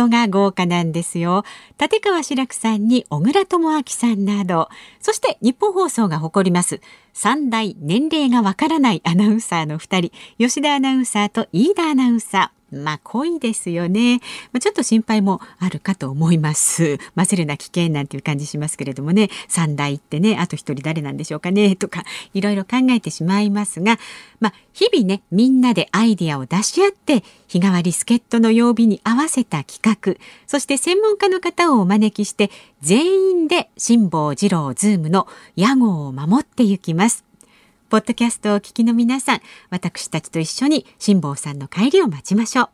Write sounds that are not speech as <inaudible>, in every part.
トが豪華なんですよ。立川志らくさんに小倉智昭さんなど。そして日本放送が誇ります。三大年齢がわからないアナウンサーの2人。吉田アナウンサーと飯田アナウンサー。まあ濃いですよね、まあ、ちょっと心配もあるかと思います。混ぜるな危険なんていう感じしますけれどもね。三代ってねあと一人誰なんでしょうかねとかいろいろ考えてしまいますが。まあ日々ねみんなでアイディアを出し合って日替わり助っ人の曜日に合わせた企画。そして専門家の方をお招きして全員で辛坊治郎ズームの屋号を守っていきます。ポッドキャストをお聞きの皆さん、私たちと一緒に辛坊さんの帰りを待ちましょう。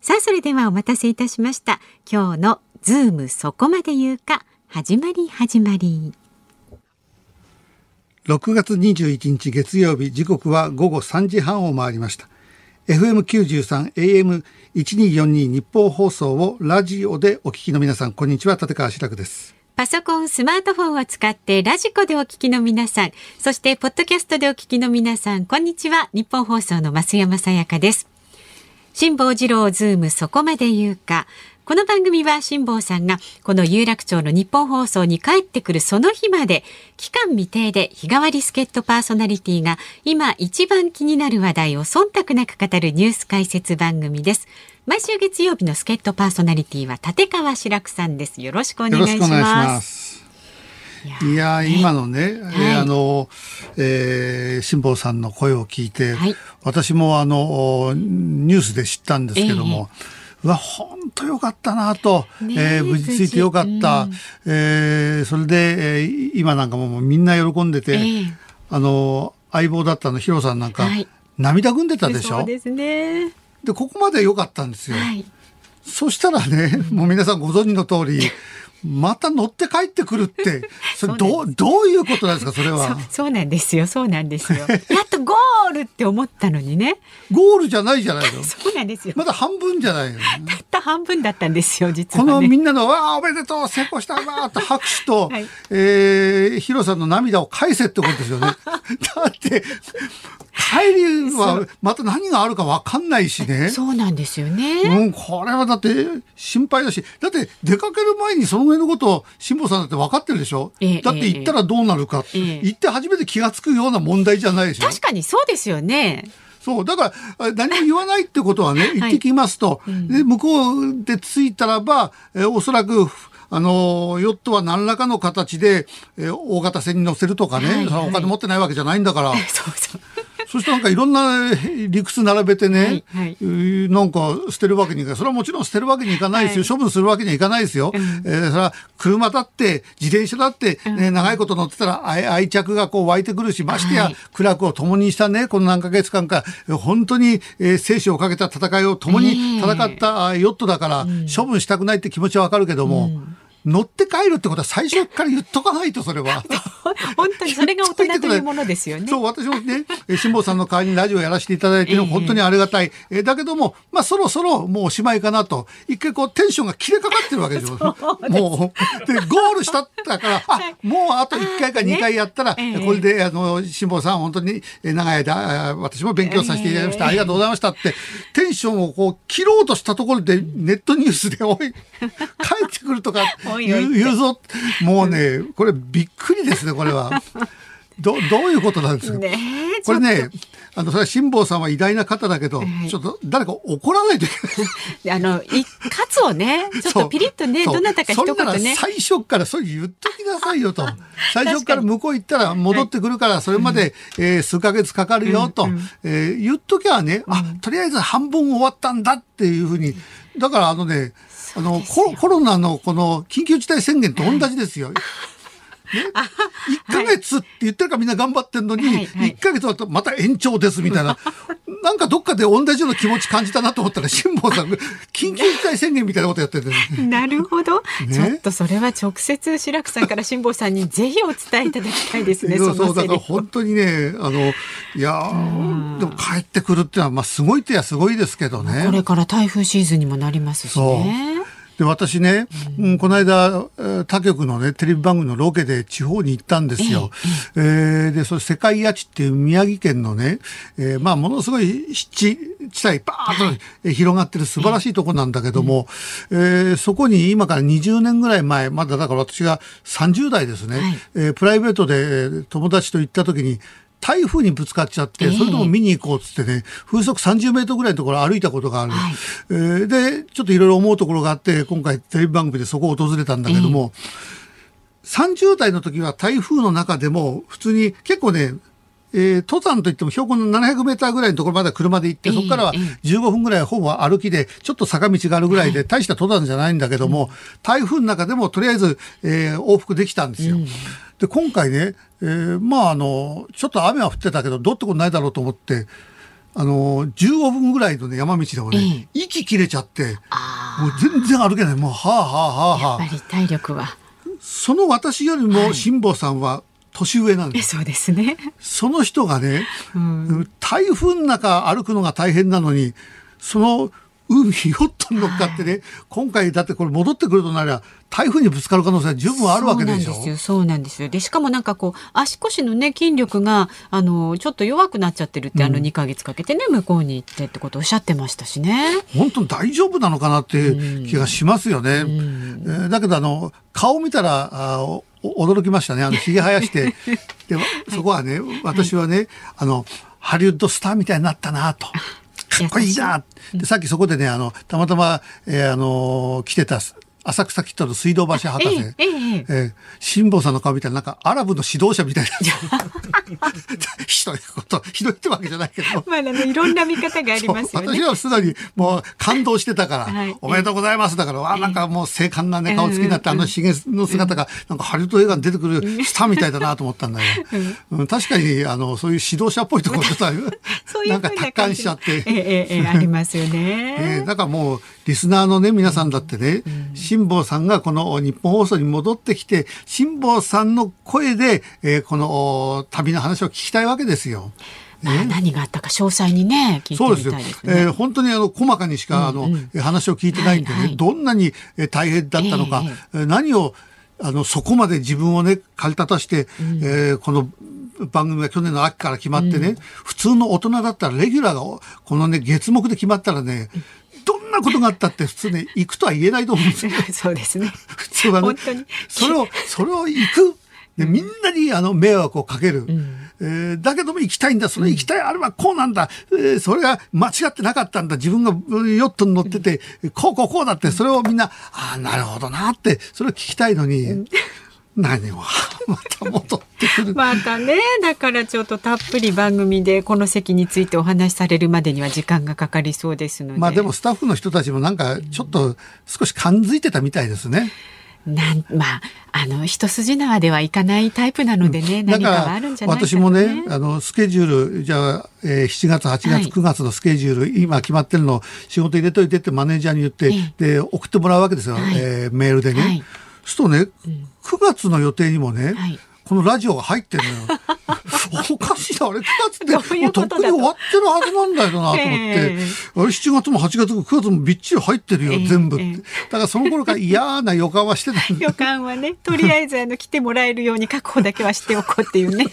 さあ、それではお待たせいたしました。今日のズームそこまで言うか、始まり始まり。6月21日月曜日、時刻は午後3時半を回りました。FM93、AM1242 ニッポン放送をラジオでお聞きの皆さん、こんにちは、立川志らくです。パソコン、スマートフォンを使ってラジコでお聞きの皆さん、そしてポッドキャストでお聞きの皆さん、こんにちは。ニッポン放送の増山さやかです。辛坊治郎ズームそこまで言うか。この番組は辛坊さんがこの有楽町のニッポン放送に帰ってくるその日まで帰還未定で日替わり助っ人パーソナリティが今一番気になる話題を忖度なく語るニュース解説番組です。毎週月曜日の助っ人パーソナリティは立川志らくさんです。よろしくお願いします。いや今のね、はい、えー、あの、えー、辛坊さんの声を聞いて、はい、私もあのニュースで知ったんですけども、えー、うわ本当よかったなと、ね、えー、無事ついてよかった、うん、えー、それで、えー、今なんかもみんな喜んでて、えー、あの相棒だったのヒロさんなんか、はい、涙ぐんでたでしょ？ですね。で、ここまで良かったんですよ。はい、そしたらね、もう皆さんご存知の通り、<laughs> また乗って帰ってくるって、<laughs> それどう、どういうことなんですか、それは。そうなんですよ、そうなんですよ。<laughs> やっとゴールって思ったのにね。ゴールじゃないじゃないの。<laughs> そうなんですよ。まだ半分じゃないの。たった半分だったんですよ、実は、ね、このみんなの、わあ、おめでとう、成功したわって拍手と、はい、えー、ヒロさんの涙を返せってことですよね。だって、帰りはまた何があるか分かんないしね。そうなんですよね。うん、これはだって心配だし、だって出かける前にその上のことを辛坊さんだって分かってるでしょ、えだって行ったらどうなるか、え行って初めて気が付くような問題じゃないでしょ？確かにそうですよね。そう。だから、何も言わないってことはね、<laughs> 行ってきますと。はいうん、で、向こうで着いたらば、えおそらく、あの、ヨットは何らかの形で、え大型船に乗せるとかね、はいはい、お金持ってないわけじゃないんだから。<laughs> そうそう。そしてなんかいろんな理屈並べてね、はいはい、なんか捨てるわけにいかない。それはもちろん捨てるわけにいかないですよ。はい、処分するわけにはいかないですよ。うん、えー、それは車だって、自転車だって、ね、長いこと乗ってたら愛着がこう湧いてくるし、ましてや苦楽を共にしたね、この何ヶ月間か、本当に、えー、生死をかけた戦いを共に戦ったヨットだから、処分したくないって気持ちはわかるけども、うん乗って帰るってことは最初から言っとかないと、それは。<laughs> 本当にそれが大人というものですよね。そう、私もね、辛坊さんの代わりにラジオやらせていただいて、本当にありがたい。えー、だけども、まあそろそろもうおしまいかなと、一回こうテンションが切れかかってるわけですよ。<laughs> もう、で、ゴールしたったから、あ、もうあと1回か2回やったら、ね、これで、あの、辛坊さん本当に長い間、私も勉強させていただきました。ありがとうございましたって、テンションをこう切ろうとしたところで、ネットニュースで、おい、帰ってくるとか、<laughs> 言う言うぞ。もうね、これびっくりですね、これは。どどういうことなんですか、ね、これねあのそれは辛坊さんは偉大な方だけど、はい、ちょっと誰か怒らないといけない。あの一括をねちょっとピリッとねどなたか一言ね。最初からそう言っときなさいよと。最初から向こう行ったら戻ってくるからそれまで、はい、えー、数ヶ月かかるよと、うんうん、えー、言っときゃね、あとりあえず半分終わったんだっていうふうに。だからあのねあのコロナのこの緊急事態宣言と同じですよ。1ヶ月って言ってるからみんな頑張ってんのに、はいはい、1ヶ月だとまた延長ですみたいな。<laughs> なんかどっかで同じような気持ち感じたなと思ったら、辛坊さんが緊急事態宣言みたいなことやってて、ね、なるほど、ね、ちょっとそれは直接志らくさんから辛坊さんにぜひお伝えいただきたいですね。そうそうだから本当にね、あのいやでも帰ってくるっていうのはまあすごいってやすごいですけどね。これから台風シーズンにもなりますしね。で私ね、うん、この間他局のねテレビ番組のロケで地方に行ったんですよ。えー、えー、でそれ世界八っていう宮城県のね、えー、まあものすごい湿地帯バーッと広がってる素晴らしいとこなんだけども、えー、そこに今から20年ぐらい前まだだから私が30代ですね、はい、えー、プライベートで友達と行った時に台風にぶつかっちゃって、それとも見に行こうっつってね、風速30メートルぐらいのところ歩いたことがある。はい、えー、で、ちょっといろいろ思うところがあって、今回テレビ番組でそこを訪れたんだけども、えー、30代の時は台風の中でも普通に結構ね、えー、登山といっても標高の700メーターぐらいのところまで車で行って、そこからは15分ぐらいほぼ歩きで、ちょっと坂道があるぐらいで、大した登山じゃないんだけども、台風の中でもとりあえず、えー、往復できたんですよ。で、今回ね、えー、まああの、ちょっと雨は降ってたけど、どうってことないだろうと思って、あの、15分ぐらいのね、山道でもね、息切れちゃって、もう全然歩けない。もう、はあはあはあはあ。やっぱり体力は。その私よりも辛坊さんは年上なんです。そうですね。その人がね、うん、台風の中歩くのが大変なのに、その海、ヨットに乗っかってね、はい、今回だってこれ戻ってくるとなりゃ、台風にぶつかる可能性は十分あるわけでしょ？そうなんですよ。そうなんですよ。で、しかもなんかこう、足腰のね、筋力が、あの、ちょっと弱くなっちゃってるって、うん、あの、2か月かけてね、向こうに行ってってことをおっしゃってましたしね。本当に大丈夫なのかなっていう気がしますよね。うん、えー、だけど、あの、顔見たら、あ驚きましたね。あの、髭生やして。<laughs> で、そこはね、私はね、はい、あの、ハリウッドスターみたいになったなと。こいいな。でさっきそこでねあのたまたま、えー、あの来てた浅草キッドの水道橋博士、ええええ辛坊さんの顔見たらなんかアラブの指導者みたいな。ひどいことひどいってわけじゃないけど。まああのいろんな見方がありますよね。私はすでにもう感動してたから、はい、おめでとうございますだから、わなんかもう精悍なね顔つきになって、あのひげの姿がなんかハリウッド映画に出てくるスターみたいだなと思ったんだよ、うん、確かにあのそういう指導者っぽいところと <laughs> なんか達観しちゃって、ええええ、ありますよね、<laughs> えー、だからもうリスナーのね皆さんだってね、辛坊さんがこの日本放送に戻ってきて辛坊さんの声で、えー、この旅の話を聞きたいわけですよ。まあ、何があったか詳細にね聞いてみたいですね。そうですよ。えー、本当にあの細かにしか、あの、うんうん、話を聞いてないんでね、はいはい、どんなに大変だったのか、えー、何をあのそこまで自分をね駆り立たして、うん、えー、この番組が去年の秋から決まってね、うん、普通の大人だったらレギュラーがこのね月目で決まったらね、どんなことがあったって普通ね行くとは言えないと思うんですよ。<laughs> そうですね。普通はね。それをそれを行く。でみんなにあの迷惑をかける、うん、えー、だけども行きたいんだ。その行きたい、あれはこうなんだ、えー、それが間違ってなかったんだ。自分がヨットに乗ってて、うん、こうこうこうだってそれをみんなああなるほどなってそれを聞きたいのに。うん何をまた戻ってくる。またねだからちょっとたっぷり番組でこの席についてお話しされるまでには時間がかかりそうですので。まあでもスタッフの人たちもなんかちょっと少し感づいてたみたいですね。なんまああの一筋縄ではいかないタイプなのでね、うん、何かがあるんじゃないか、ね、私もねあのスケジュールじゃあ、えー、7月8月、はい、9月のスケジュール今決まってるの仕事入れといてってマネージャーに言って、で送ってもらうわけですよ、はい、えー、メールでね。はい、するとね、うん、9月の予定にもね、はい。このラジオが入ってるのよ。<laughs> おかしいな、あれ？9月ってもうとっくに終わってるはずなんだよなと思って、えー、あれ7月も8月も9月もびっちり入ってるよ、えー、全部って。だからその頃から嫌な予感はしてた予感はね、とりあえずあの来てもらえるように確保だけはしておこうっていうね。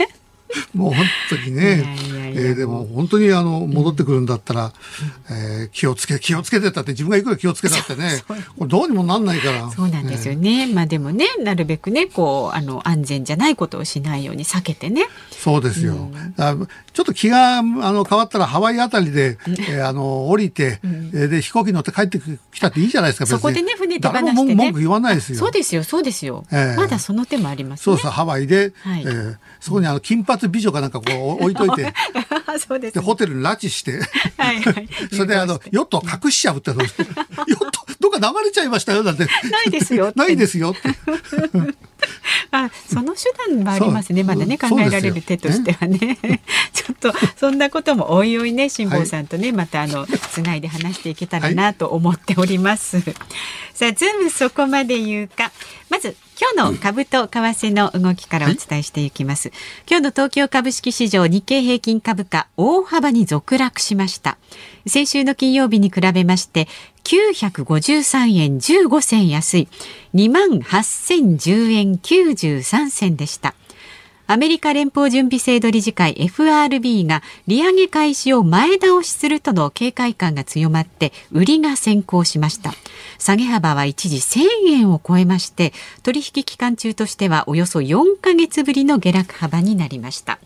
<laughs> もう本当にね、えー、でも本当にあの戻ってくるんだったら、うん、えー、気をつけ気をつけてたって自分がいくら気をつけたってね。これどうにもなんないから。そうなんですよね、まあでもねなるべくねこうあの安全じゃないことをしないように避けてね。そうですよ、うん、ちょっと気があの変わったらハワイあたりで、えー、あの降りて、うん、で飛行機乗って帰ってきたっていいじゃないですかそこでね船手放してね。文句言わないですよ。そうですよそうですよ、えー、まだその手もあります、ね、そうそうハワイで、はい、えー、そこにあの金髪美女かなんかこう <laughs> 置いといて。そうです、ね、でホテルに拉致して。はいはい、<laughs> それであのヨットを隠しちゃうって。ヨットどっか流れちゃいましたよだって。ないですよ <laughs> ないですよって <laughs> あその手段もありますね。まだね考えられる手としてはね。<laughs> ちょっとそんなこともおいおいね辛坊さんとね、はい、またあのつないで話していけたらなと思っております、はい、さあズームそこまで言うか。まず今日の株と為替の動きからお伝えしていきます、はい、今日の東京株式市場日経平均株価大幅に続落しました。先週の金曜日に比べまして953円15銭安い。2万8010円93銭でした。アメリカ連邦準備制度理事会 FRB が利上げ開始を前倒しするとの警戒感が強まって売りが先行しました。下げ幅は一時1000円を超えまして取引期間中としてはおよそ4ヶ月ぶりの下落幅になりました。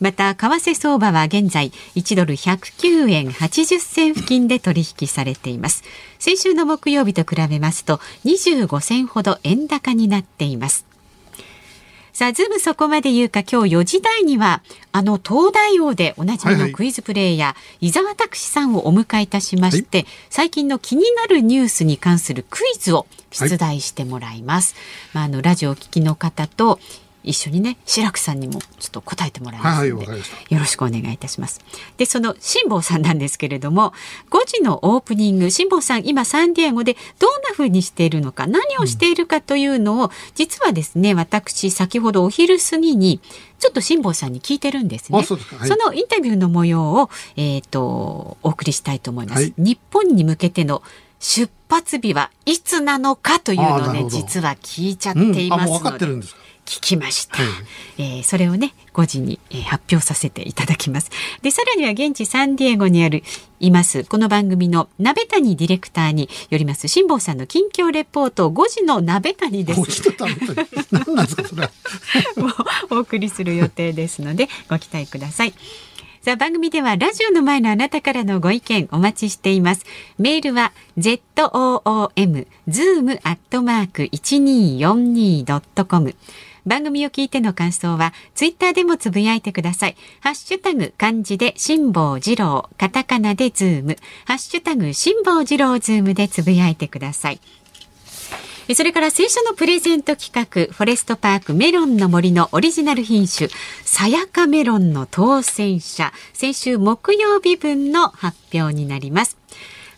また為替相場は現在1ドル109円80銭付近で取引されています。先週の木曜日と比べますと25銭ほど円高になっています。さあ、ズームそこまで言うか、今日4時台には、あの、東大王でおなじみのクイズプレイヤー、はいはい、伊沢拓司さんをお迎えいたしまして、はい、最近の気になるニュースに関するクイズを出題してもらいます。はい、まあ、あの、ラジオを聞きの方と、一緒にね志らくさんにもちょっと答えてもらいますので、はいはい、よろしくお願いいたします。でその辛坊さんなんですけれども5時のオープニング辛坊さん今サンディエゴでどんな風にしているのか何をしているかというのを、うん、実はですね私先ほどお昼過ぎにちょっと辛坊さんに聞いてるんですね。そすはい、そのインタビューの模様を、えっ、ー、と、お送りしたいと思います。はい、日本に向けての出発日はいつなのかというのをね、実は聞いちゃっていますので。うん、聞きました、はい、えー、それをね5時に、えー、発表させていただきます。でさらには現地サンディエゴにあるいますこの番組の鍋谷ディレクターによります辛坊さんの近況レポート5時の鍋谷です。何なんですかそれ。<laughs> お送りする予定ですのでご期待ください。さあ番組ではラジオの前のあなたからのご意見お待ちしています。メールは z o o m zoom アットマーク一二四二ドットコム。番組を聞いての感想はツイッターでもつぶやいてください。ハッシュタグ漢字で辛坊治郎、カタカナでズーム、ハッシュタグ辛坊治郎ズームでつぶやいてください。それから先週のプレゼント企画、フォレストパークメロンの森のオリジナル品種、さやかメロンの当選者、先週木曜日分の発表になります。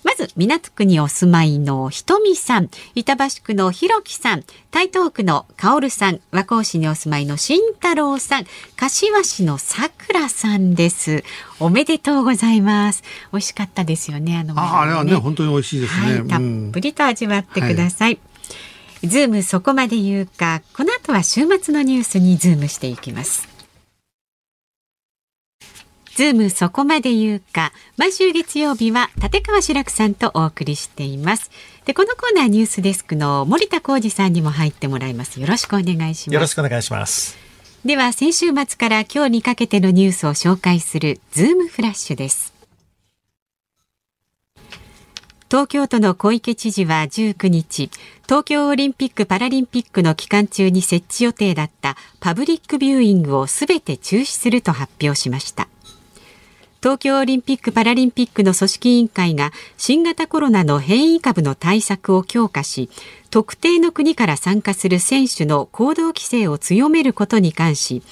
まず、港区にお住まいのひとみさん、板橋区のひろきさん、台東区のかおるさん、和光市にお住まいのしんたろうさん、柏市のさくらさんです。おめでとうございます。美味しかったですよね、あの、ね、ああれはね、本当に美味しいですね。はい、たっぷりと味わってください、はいズームそこまで言うか、この後は週末のニュースにズームしていきます。ズームそこまで言うか、毎週月曜日は立川志らくさんとお送りしています。で、このコーナーニュースデスクの森田浩二さんにも入ってもらいます。よろしくお願いします。よろしくお願いします。では、先週末から今日にかけてのニュースを紹介するズームフラッシュです。東京都の小池知事は19日東京オリンピック・パラリンピックの期間中に設置予定だったパブリックビューイングをすべて中止すると発表しました東京オリンピック・パラリンピックの組織委員会が新型コロナの変異株の対策を強化し特定の国から参加する選手の行動規制を強めることに関し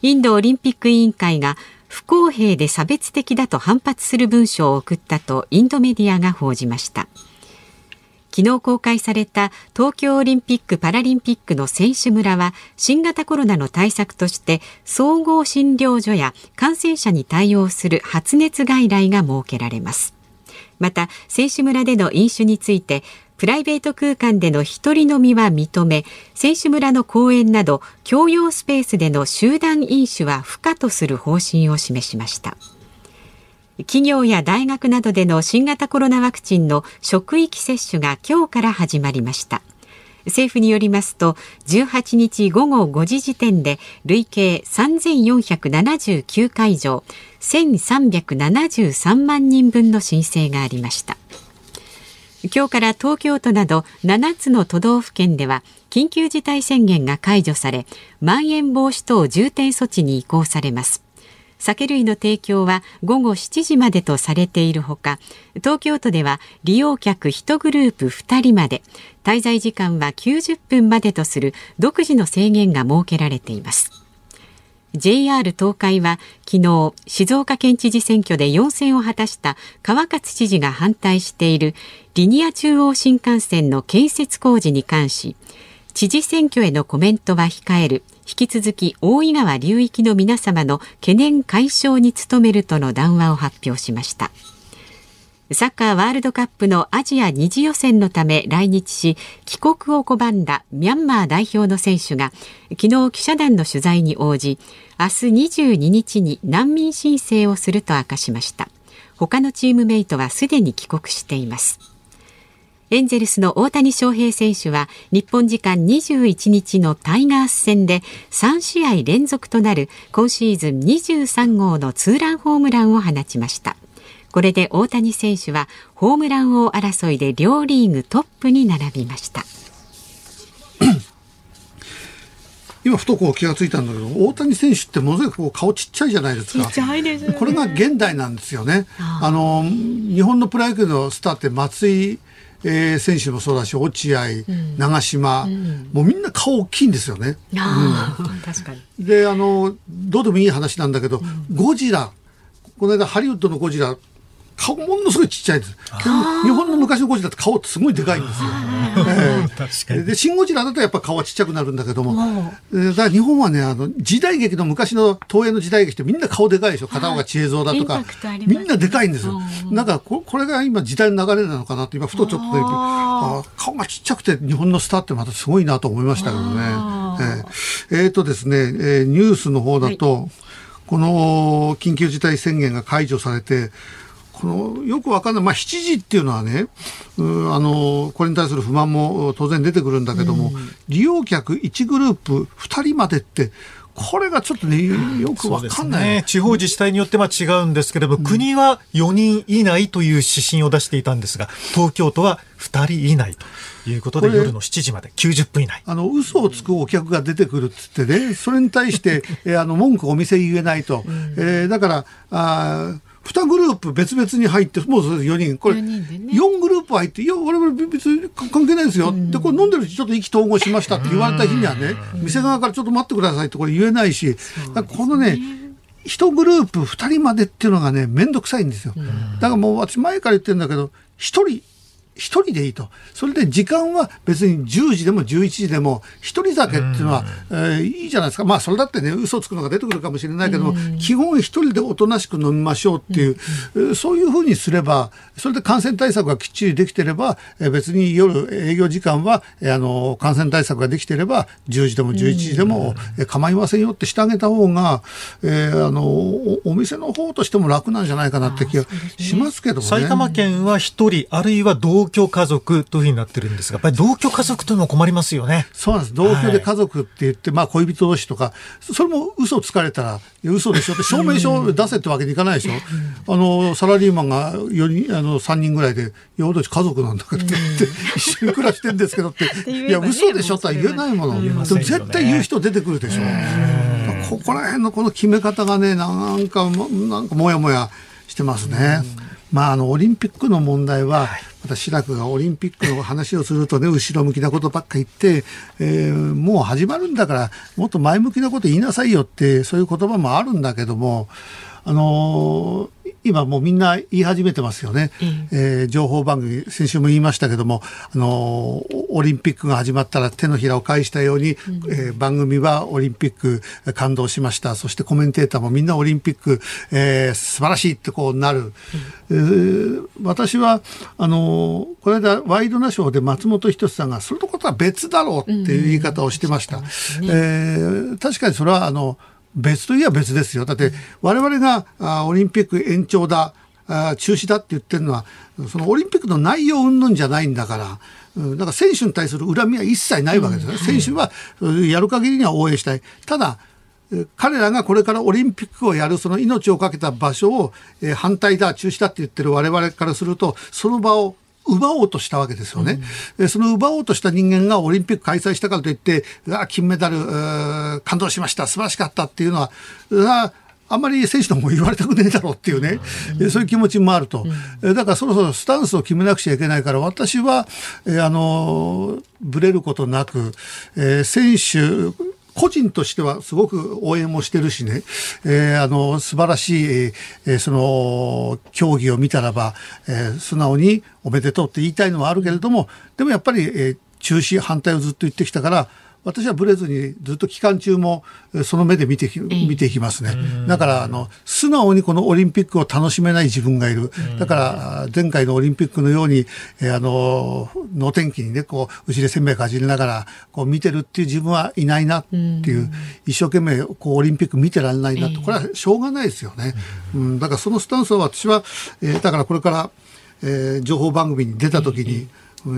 インドオリンピック委員会が不公平で差別的だと反発する文書を送ったとインドメディアが報じました。昨日公開された東京オリンピック・パラリンピックの選手村は新型コロナの対策として総合診療所や感染者に対応する発熱外来が設けられます。また選手村での飲酒についてプライベート空間での一人飲みは認め選手村の公園など共用スペースでの集団飲酒は不可とする方針を示しました。企業や大学などでの新型コロナワクチンの職域接種が今日から始まりました。政府によりますと18日午後5時時点で累計3479会場1373万人分の申請がありました。今日から東京都など7つの都道府県では緊急事態宣言が解除されまん延防止等重点措置に移行されます。酒類の提供は午後7時までとされているほか東京都では利用客1グループ2人まで滞在時間は90分までとする独自の制限が設けられています。JR 東海は昨日静岡県知事選挙で4選を果たした川勝知事が反対しているリニア中央新幹線の建設工事に関し知事選挙へのコメントは控える。引き続き大井川流域の皆様の懸念解消に努めるとの談話を発表しました。サッカーワールドカップのアジア2次予選のため来日し帰国を拒んだミャンマー代表の選手が昨日記者団の取材に応じ明日22日に難民申請をすると明かしました。他のチームメイトはすでに帰国しています。エンゼルスの大谷翔平選手は日本時間21日のタイガース戦で3試合連続となる今シーズン23号のツーランホームランを放ちましたこれで大谷選手はホームラン王争いで両リーグトップに並びました <clears throat> 今ふとこう気がついたんだけど大谷選手ってものすごく顔ちっちゃいじゃないですか。ちっちゃいです、ね、これが現代なんですよね。あの日本のプロ野球のスターって松井えー、選手もそうだし落合、うん、長嶋、うん、もうみんな顔大きいんですよね。うん、確かに。であのどうでもいい話なんだけど、ゴジラ。この間ハリウッドのゴジラ顔ものすごいちっちゃいです。日本の昔のゴジラって顔ってすごいでかいんですよ。えー、で、シンゴジラだとやっぱ顔はちっちゃくなるんだけども、だから日本はね、あの、時代劇の昔の東映の時代劇ってみんな顔でかいでしょ。片岡千恵蔵だとか、みんなでかいんですよ。なんかこ、これが今時代の流れなのかなって、今ふとちょっとね、あ顔がちっちゃくて日本のスターってまたすごいなと思いましたけどね。えー、えー、とですね、えー、ニュースの方だと、はい、この緊急事態宣言が解除されて、このよくわかんない、まあ、7時っていうのはね、うあのこれに対する不満も当然出てくるんだけども、うん、利用客1グループ2人までって、これがちょっとね、よくわかんない、ね、地方自治体によっては違うんですけれども、うん、国は4人以内という指針を出していたんですが、東京都は2人以内と。いうことで夜の7時まで90分以内。あの嘘をつくお客が出てくるっつってねそれに対して、<laughs> えー、あの文句お店言えないと、うん、えー、だからあ2グループ別々に入って、もう4人、これ、4グループ入って、いや、我々別に関係ないですよ。で、これ飲んでるうちちょっと意気投合しましたって言われた日にはね、店側からちょっと待ってくださいってこれ言えないし、このね、1グループ2人までっていうのがね、めんどくさいんですよ。だからもう私前から言ってるんだけど、1人一人でいいと。それで時間は別に10時でも11時でも一人酒っていうのは、えー、いいじゃないですか。まあそれだってね、嘘つくのが出てくるかもしれないけども、基本一人でおとなしく飲みましょうっていう、そういうふうにすれば、それで感染対策がきっちりできてれば、えー、別に夜営業時間は、えー、あの、感染対策ができてれば、10時でも11時でも、えー、構いませんよってしてあげた方が、えー、あのお、お店の方としても楽なんじゃないかなって気がしますけどもね。埼玉県は一人、あるいは同居家族というふうになってるんですが、やっぱり同居家族というのも困りますよね。そうなんです。同居で家族って言って、はい、まあ恋人同士とか、それも嘘つかれたら、嘘でしょって証明書出せってわけにいかないでしょ。あの、サラリーマンが4人、あの、3人ぐらいで、いや、私家族なんだけどって、一緒に暮らしてんですけどって、いや、嘘でしょとは言えないもの。でも絶対言う人出てくるでしょ。ここら辺のこの決め方がね、なんか、なんかもやもやしてますね。まあ、あの、オリンピックの問題は、はい。また志らくがオリンピックの話をするとね、後ろ向きなことばっか言って、えー、もう始まるんだから、もっと前向きなこと言いなさいよって、そういう言葉もあるんだけども、あのー今もうみんな言い始めてますよね、うん、えー、情報番組先週も言いましたけども、あのオリンピックが始まったら手のひらを返したように、うん、えー、番組はオリンピック感動しました。そしてコメンテーターもみんなオリンピック、えー、素晴らしいってこうなる、うん、えー、私はあのこの間ワイドナショーで松本人志さんがそれとことは別だろうっていう言い方をしてました。うん、えー、確かにそれはあの別といえば別ですよ。だって、我々があオリンピック延長だ、あ中止だって言ってるのは、そのオリンピックの内容云々じゃないんだから、だから選手に対する恨みは一切ないわけですよ、選手はやる限りには応援したい。ただ、彼らがこれからオリンピックをやるその命を懸けた場所を反対だ、中止だって言ってる我々からすると、その場を奪おうとしたわけですよね、うん、その奪おうとした人間がオリンピック開催したからといって、金メダル、感動しました、素晴らしかったっていうのは、あんまり選手のも言われたくねえだろうっていうね、うん、そういう気持ちもあると、うん、だからそろそろスタンスを決めなくちゃいけないから私は、えー、あのぶれることなく、えー、選手個人としてはすごく応援もしてるしね、えー、あの素晴らしい、えー、その競技を見たらば、えー、素直におめでとうって言いたいのはあるけれどもでもやっぱり、えー、中止反対をずっと言ってきたから私はブレずにずっと期間中もその目で見て見ていきますね。だからあの素直にこのオリンピックを楽しめない自分がいる。だから前回のオリンピックのように、えー、あの能天気にねこう後でせんべいかじりながらこう見てるっていう自分はいないなっていう、一生懸命こうオリンピック見てられないなとこれはしょうがないですよね。うん、だからそのスタンスは私は、えー、だからこれから、えー、情報番組に出た時に、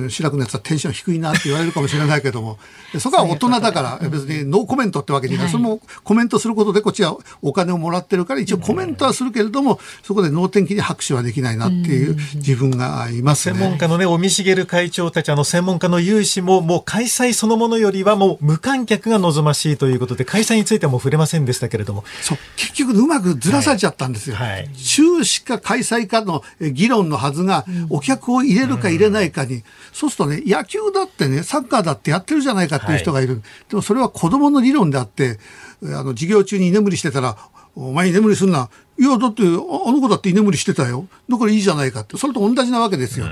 志らくのやつはテンション低いなって言われるかもしれないけども、<laughs> そこは大人だから、別にノーコメントってわけにいかない。それもコメントすることでこっちはお金をもらってるから、一応コメントはするけれども、そこで能天気に拍手はできないなっていう自分がいます、ね、専門家のね、尾身茂会長たち、あの、専門家の有志も、もう開催そのものよりはもう無観客が望ましいということで、開催についてはもう触れませんでしたけれども。そう、結局うまくずらされちゃったんですよ。はい。はい、中止か開催かの議論のはずが、お客を入れるか入れないかに、そうするとね、野球だってね、サッカーだってやってるじゃないかっていう人がいる。はい、でもそれは子供の理論であって、あの、授業中に居眠りしてたら、お前居眠りすんな。いや、だって、あの子だって居眠りしてたよ。だからいいじゃないかって。それと同じなわけですよ。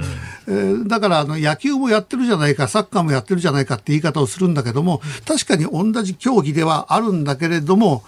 うん、えー、だから、あの、野球もやってるじゃないか、サッカーもやってるじゃないかって言い方をするんだけども、確かに同じ競技ではあるんだけれども、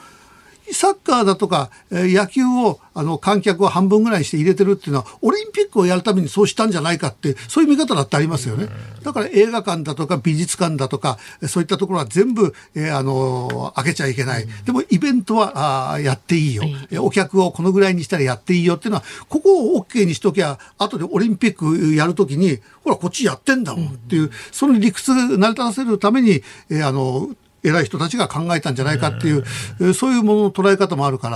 サッカーだとか、え野球をあの観客を半分ぐらいして入れてるっていうのはオリンピックをやるためにそうしたんじゃないかってそういう見方だってありますよね。だから映画館だとか美術館だとかそういったところは全部、えー、あの開けちゃいけない。でもイベントはあやっていいよ。お客をこのぐらいにしたらやっていいよっていうのはここを OK にしときゃ後でオリンピックやるときにほらこっちやってんだもんっていう、その理屈成り立たせるために、えー、あの偉い人たちが考えたんじゃないかっていう、うん、そういうものの捉え方もあるか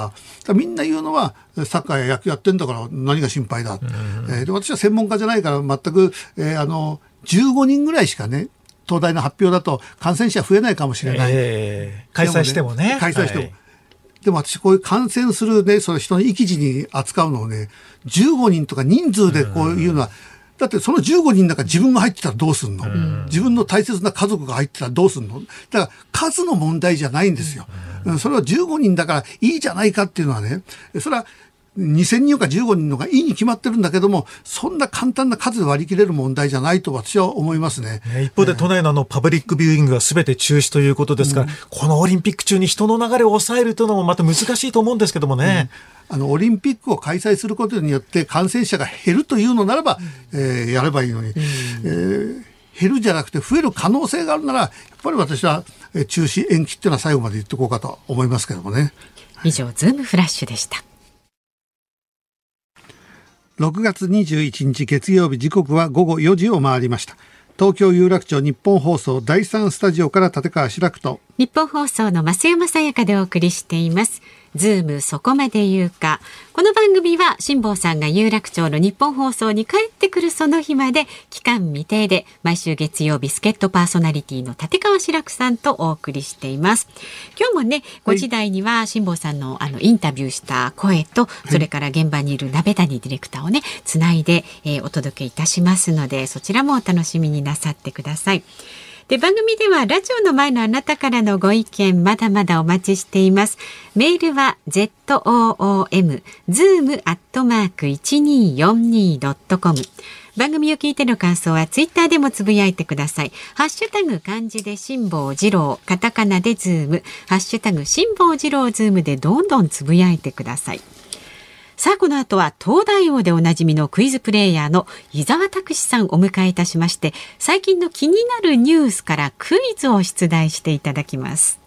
ら、みんな言うのは、サッカーや野球やってんだから何が心配だ。うん、えー、で私は専門家じゃないから全く、えー、あの、15人ぐらいしかね、東大の発表だと感染者増えないかもしれない。えー、開催してもね。開催しても。はいでも私こういう感染するね、その人の生き地に扱うのをね、15人とか人数でこういうのは、だってその15人の中自分が入ってたらどうすんの、うん、自分の大切な家族が入ってたらどうすんの？だから数の問題じゃないんですよ。うん、それは15人だからいいじゃないかっていうのはね、それは2000人か15人のがいいに決まってるんだけども、そんな簡単な数で割り切れる問題じゃないと私は思いますね。一方で都内のあのパブリックビューイングは全て中止ということですから、うん、このオリンピック中に人の流れを抑えるというのもまた難しいと思うんですけどもね。うんあの、オリンピックを開催することによって感染者が減るというのならば、うん、えー、やればいいのに、うん、えー、減るじゃなくて増える可能性があるなら、やっぱり私は中止延期っていうのは最後まで言っておこうかと思いますけどもね。以上、ズームフラッシュでした。6月21日月曜日時刻は午後4時を回りました。東京有楽町ニッポン放送第三スタジオから立川志らくとニッポン放送の増山さやかでお送りしています。ズームそこまで言うか。この番組は辛坊さんが有楽町のニッポン放送に帰ってくるその日まで期間未定で毎週月曜日助っ人パーソナリティの立川志らくさんとお送りしています。今日もね、5時台には辛坊さんのあのインタビューした声と、それから現場にいる鍋谷ディレクターをね、つないで、えー、お届けいたしますので、そちらもお楽しみになさってください。で番組ではラジオの前のあなたからのご意見まだまだお待ちしていますメールは z o o m zoom アットマーク一二四二ドットコム番組を聞いての感想はツイッターでもつぶやいてください。ハッシュタグ漢字で辛坊治郎、カタカナでズーム、ハッシュタグ辛坊治郎ズームでどんどんつぶやいてください。さあこの後は東大王でおなじみのクイズプレイヤーの伊沢拓司さんをお迎えいたしまして最近の気になるニュースからクイズを出題していただきます。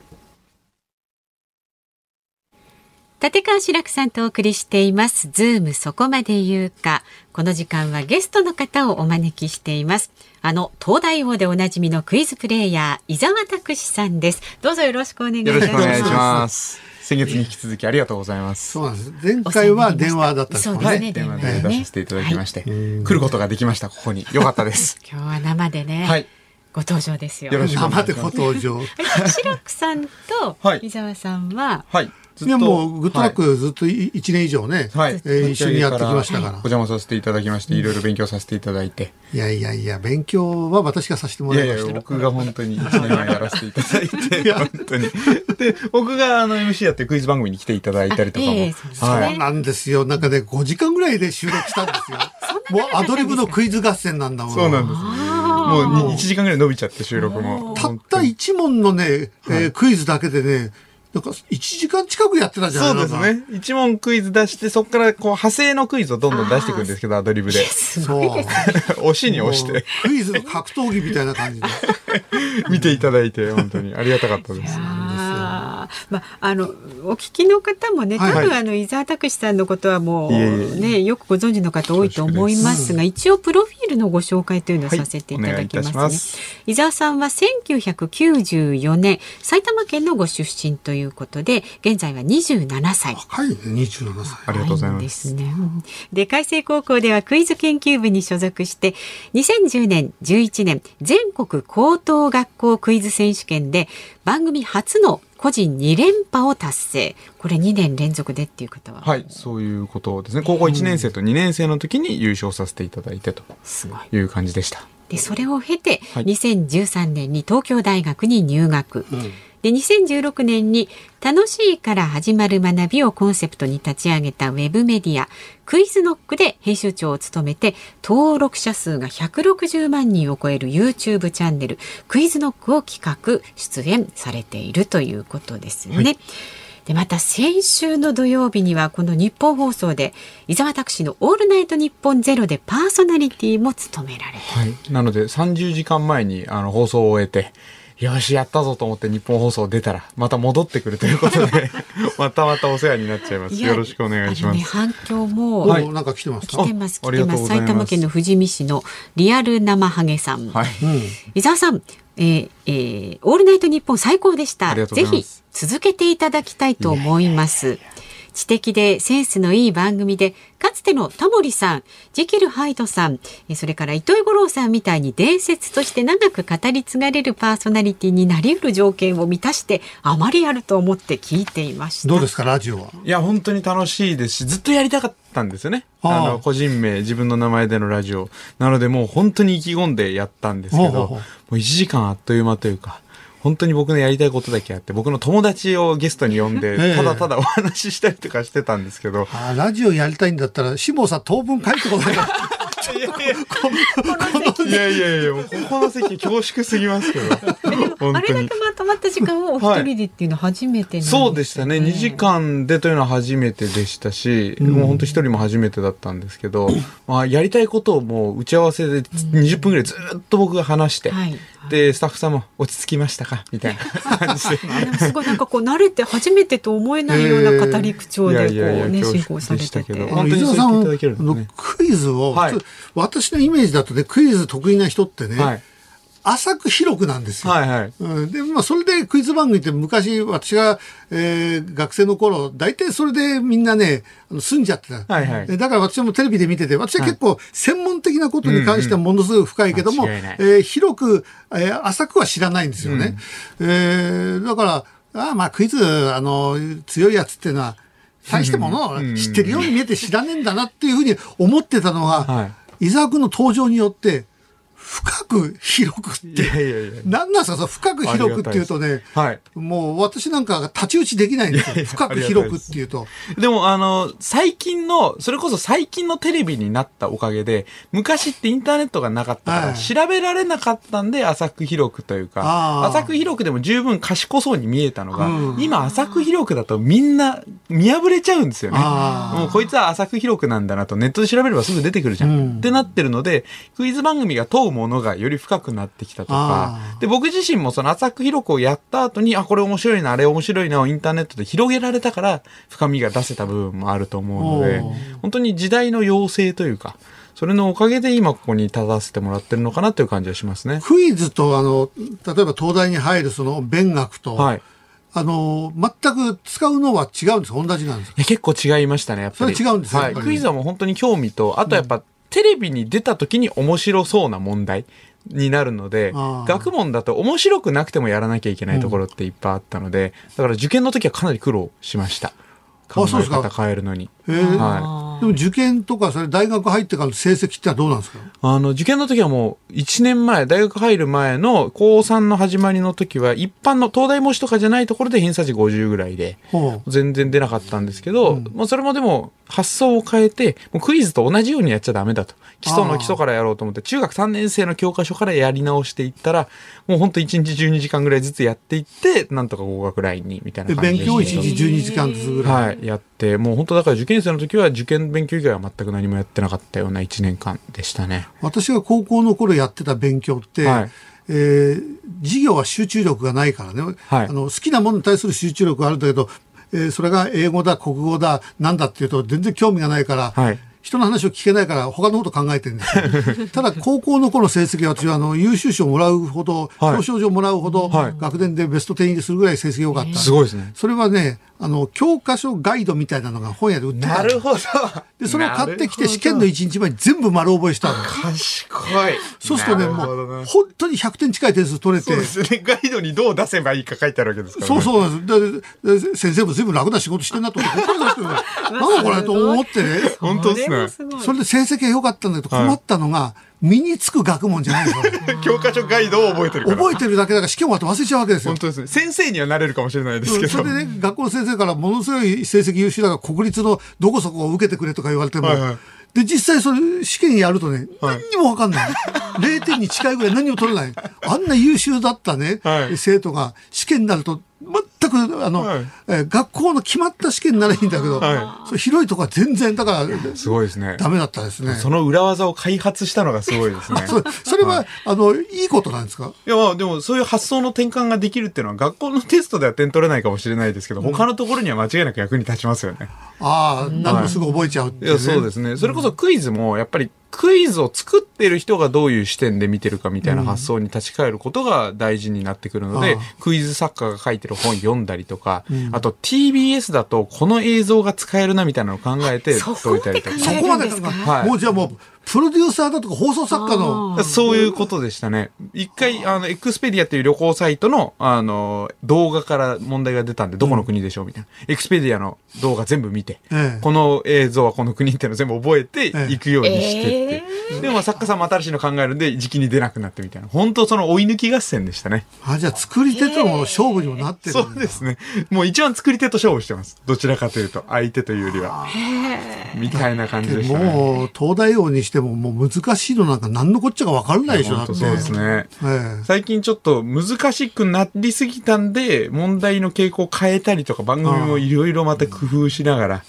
立川志らくさんとお送りしています。ズームそこまで言うか。この時間はゲストの方をお招きしています。あの東大王でおなじみのクイズプレイヤー伊沢拓司さんです。どうぞよろしくお願いいたします。先月に引き続きありがとうございます。そうなんです。前回は電話だったんですね。ね電話で出させていただきまして、はい、来ることができました。ここによかったです。<laughs> 今日は生でね。はい。ご登場ですよ。よろしく生でご登場。<laughs> 白くさんと伊沢さんは、はい。いやもうグッドラックずっとい1年以上ね、はい。えー一緒にやってきましたからお邪魔させていただきまして、いろいろ勉強させていただいて。いやいやいや勉強は私がさせてもいやいや、らいましたよ僕が本当に1年前やらせていただいて、<laughs> 本当に。で、僕があの MC やってクイズ番組に来ていただいたりとかも。そ。うなんですよ。なんかね、5時間ぐらいで収録したんですよ。もうアドリブのクイズ合戦なんだもん。そうなんです。もう1時間ぐらい伸びちゃって収録も。たった1問のね、えークイズだけでね、なんか1時間近くやってたじゃないそうですね。一問クイズ出して、そこからこう派生のクイズをどんどん出していくんですけど、アドリブで。そう。<laughs> 押しに押して、<laughs> クイズの格闘技みたいな感じで。<laughs> 見ていただいて、本当にありがたかったです。まあ、あのお聞きの方もね多はい分、あの伊沢拓司さんのことはもうねよくご存知の方多いと思いますが、一応プロフィールのご紹介というのをさせていただきますね。はいす伊沢さんは1994年埼玉県のご出身ということで現在は27歳。若いね、27歳。ありがとうございはま。ですすね。う海星高校ではクイズ研究部に所属して、2010年、11年、全国高等学校クイズ選手権で番組初の個人2連覇を達成。これ2年連続でっていう方は。はい、そういうことですね。高校1年生と2年生の時に優勝させていただいてとすごい。いう感じでした。で、それを経て、はい2013年に東京大学に入学。で、2016年に楽しいから始まる学びをコンセプトに立ち上げたウェブメディア、クイズノックで編集長を務めて、登録者数が160万人を超える YouTube チャンネル、クイズノックを企画、出演されているということですよね。でまた先週の土曜日にはこの日本放送で伊沢拓司の「オールナイトニッポンゼロでパーソナリティも務められたはい。なので、30時間前にあの放送を終えて、よし、やったぞと思って日本放送出たら、また戻ってくるということで、<laughs> またまたお世話になっちゃいます。いやよろしくお願いします。ね反響も、はいおなんか来てますか？来てますあありが来てますとうございます埼玉県の富士見市のリアル生ハゲさん、はい。うん。伊沢さん、えーえーオールナイトニッポン最高でしたありがとうぜひございます続けていただきたいと思います知的でセンスのいい番組でかつてのタモリさんジキルハイドさんえーそれから糸井五郎さんみたいに伝説として長く語り継がれるパーソナリティになりうる条件を満たしてあまりあると思って聞いていましたどうですか、ラジオは？いや、本当に楽しいですし、ずっとやりたかったんですよね。あの、個人名、自分の名前でのラジオ。なので、もう本当に意気込んでやったんですけど、もう1時間あっという間というか、本当に僕のやりたいことだけやって、僕の友達をゲストに呼んで、ええ。ただただお話ししたりとかしてたんですけど、あラジオやりたいんだったら、志望さん当分帰ってこな <laughs> いから。いやいやいや、もうここの席恐縮すぎますけど、本当にあれだけ。まとまった時間をお一人でっていうのは初めてなんですよね。そうでしたね。2時間でというのは初めてでしたし、もう本当一人も初めてだったんですけど、まあ、やりたいことをもう打ち合わせで20分ぐらいずっと僕が話して、はいで、スタッフさんも落ち着きましたか？みたいな感じで。<laughs> すごいなんかこう慣れて初めてと思えないような語り口調でこうねや進行されてて。本当に伊沢さん、そう言っていただけるあんですねのクイズを、はい。私のイメージだとね、クイズ得意な人ってね、はい。浅く広くなんですよ。はいはい。うん、で、まあ、それでクイズ番組って昔、私が、えー学生の頃、大体それでみんなね、あの住んじゃってた。はいはいでだから私もテレビで見てて、私は結構専門的なことに関してはものすごく深いけども、間違いないえー広く、えー浅くは知らないんですよね。えーだから、ああまあクイズ、あの、強いやつっていうのは、大したものを知ってるように見えて知らねえんだなっていうふうに思ってたのが、はい伊沢君の登場によって、深く広くって、いやいやいや。なんなんですか、その深く広くっていうとね、はい。もう私なんかが太刀打ちできないんですよ。深く広くっていうと。でも、あの、最近の、それこそ最近のテレビになったおかげで、昔ってインターネットがなかったから、はい調べられなかったんで、浅く広くというか、浅く広くでも十分賢そうに見えたのが、うん今浅く広くだとみんな見破れちゃうんですよね。もうこいつは浅く広くなんだなと、ネットで調べればすぐ出てくるじゃん。うんってなってるので、クイズ番組が問うものがより深くなってきたとかで、僕自身もその浅く広くをやった後に、あ、これ面白いな、あれ面白いなをインターネットで広げられたから、深みが出せた部分もあると思うので本当に時代の要請というか、それのおかげで今ここに立たせてもらってるのかなという感じはしますね。クイズと、あの、例えば東大に入るその勉学と、はい。あの、全く使うのは違うんですか？同じなんです結構違いましたね、やっぱり。それ違うんですよはい。クイズはもう本当に興味と、あとやっぱ、テレビに出た時に面白そうな問題。になるので学問だと面白くなくてもやらなきゃいけないところっていっぱいあったので、だから受験の時はかなり苦労しました。考え方変えるのにはでも受験とかそれ大学入ってからの成績ってのはどうなんですか？あの受験の時はもう1年前大学入る前の高3の始まりの時は一般の東大模試とかじゃないところで偏差値50ぐらいで全然出なかったんですけど、まあそれもでも発想を変えてもうクイズと同じようにやっちゃダメだと。基礎の基礎からやろうと思って中学3年生の教科書からやり直していったらもうほんと1日12時間ぐらいずつやっていってなんとか合格ラインにみたいでな感じ勉強を1日12時間ずつぐらい、はいやってもう本当だから受験生の時は受験勉強以外は全く何もやってなかったような1年間でしたね。私が高校の頃やってた勉強って、はい。えー授業は集中力がないからね、はい。あの好きなものに対する集中力はあるんだけど、えーそれが英語だ国語だなんだっていうと全然興味がないから、はい人の話を聞けないから他のこと考えてるんですよ。<laughs> ただ高校の頃の成績は私はあの優秀賞をもらうほど、はい。表彰状をもらうほど、はい。学年でベスト10入りするぐらい成績良かった、すごいですね。それはねあの教科書ガイドみたいなのが本屋で売って。たのほど。でそれを買ってきて試験の1日前に全部丸覚えしたの。賢い。そうするとね、もう、本当に100点近い点数取れて、そうですね。ガイドにどう出せばいいか書いてあるわけですから、そうね。そうなんです。でで先生も随分楽な仕事してんなと思って、<laughs> なんだこれと思ってね。本当ですね。それで成績が良かったんだけど、困ったのが、身につく学問じゃないの。<laughs> 教科書ガイドを覚えてるから。覚えてるだけだから試験終わって忘れちゃうわけですよ本。当ですね。先生にはなれるかもしれないですけど。それでね、学校の先生からものすごい成績優秀だから国立のどこそこを受けてくれとか言われても、はいはいで、実際それ試験やるとね、はい何にもわかんない。0点に近いぐらい何にも取れない。あんな優秀だったね、はい生徒が試験になると全く、あの、はいえー学校の決まった試験にならいいんだけど、はそれ広いとこは全然、だから、すごいですね。ダメだったですね。その裏技を開発したのがすごいですね。<laughs> そそれは、あの、いいことなんですか？いや、まあでもそういう発想の転換ができるっていうのは学校のテストでは点取れないかもしれないですけど、他のところには間違いなく役に立ちますよね。ああ、何でもすぐ覚えちゃうっていう、いや、そうですね。それこそクイズも、やっぱりクイズを作ってる人がどういう視点で見てるかみたいな発想に立ち返ることが大事になってくるので、ああ。クイズ作家が書いてる本読んだりとか、あと TBS だとこの映像が使えるなみたいなのを考えてそこ解いたりとか。そこまで考えはい。もうじゃあもう、プロデューサーだとか放送作家の、そういうことでしたね。一回、あの、エクスペディアっていう旅行サイトの、あの、動画から問題が出たんで、どこの国でしょうみたいな。エクスペディアの動画全部見て、ええこの映像はこの国っていうのを全部覚えてええ行くようにしてって。でも作家さんも新しいの考えるんで、時期に出なくなってみたいな。本当その追い抜き合戦でしたね。あ、じゃあ作り手との勝負にもなってるんだそうですね。もう一番作り手と勝負してます。どちらかというと、相手というよりは。みたいな感じでしたね。もう、東大王にしても、もう難しいのなんか何のこっちゃか分からないでしょ、だって。そうですね。ええ最近ちょっと難しくなりすぎたんで、問題の傾向を変えたりとか、番組もいろいろまた工夫しながら、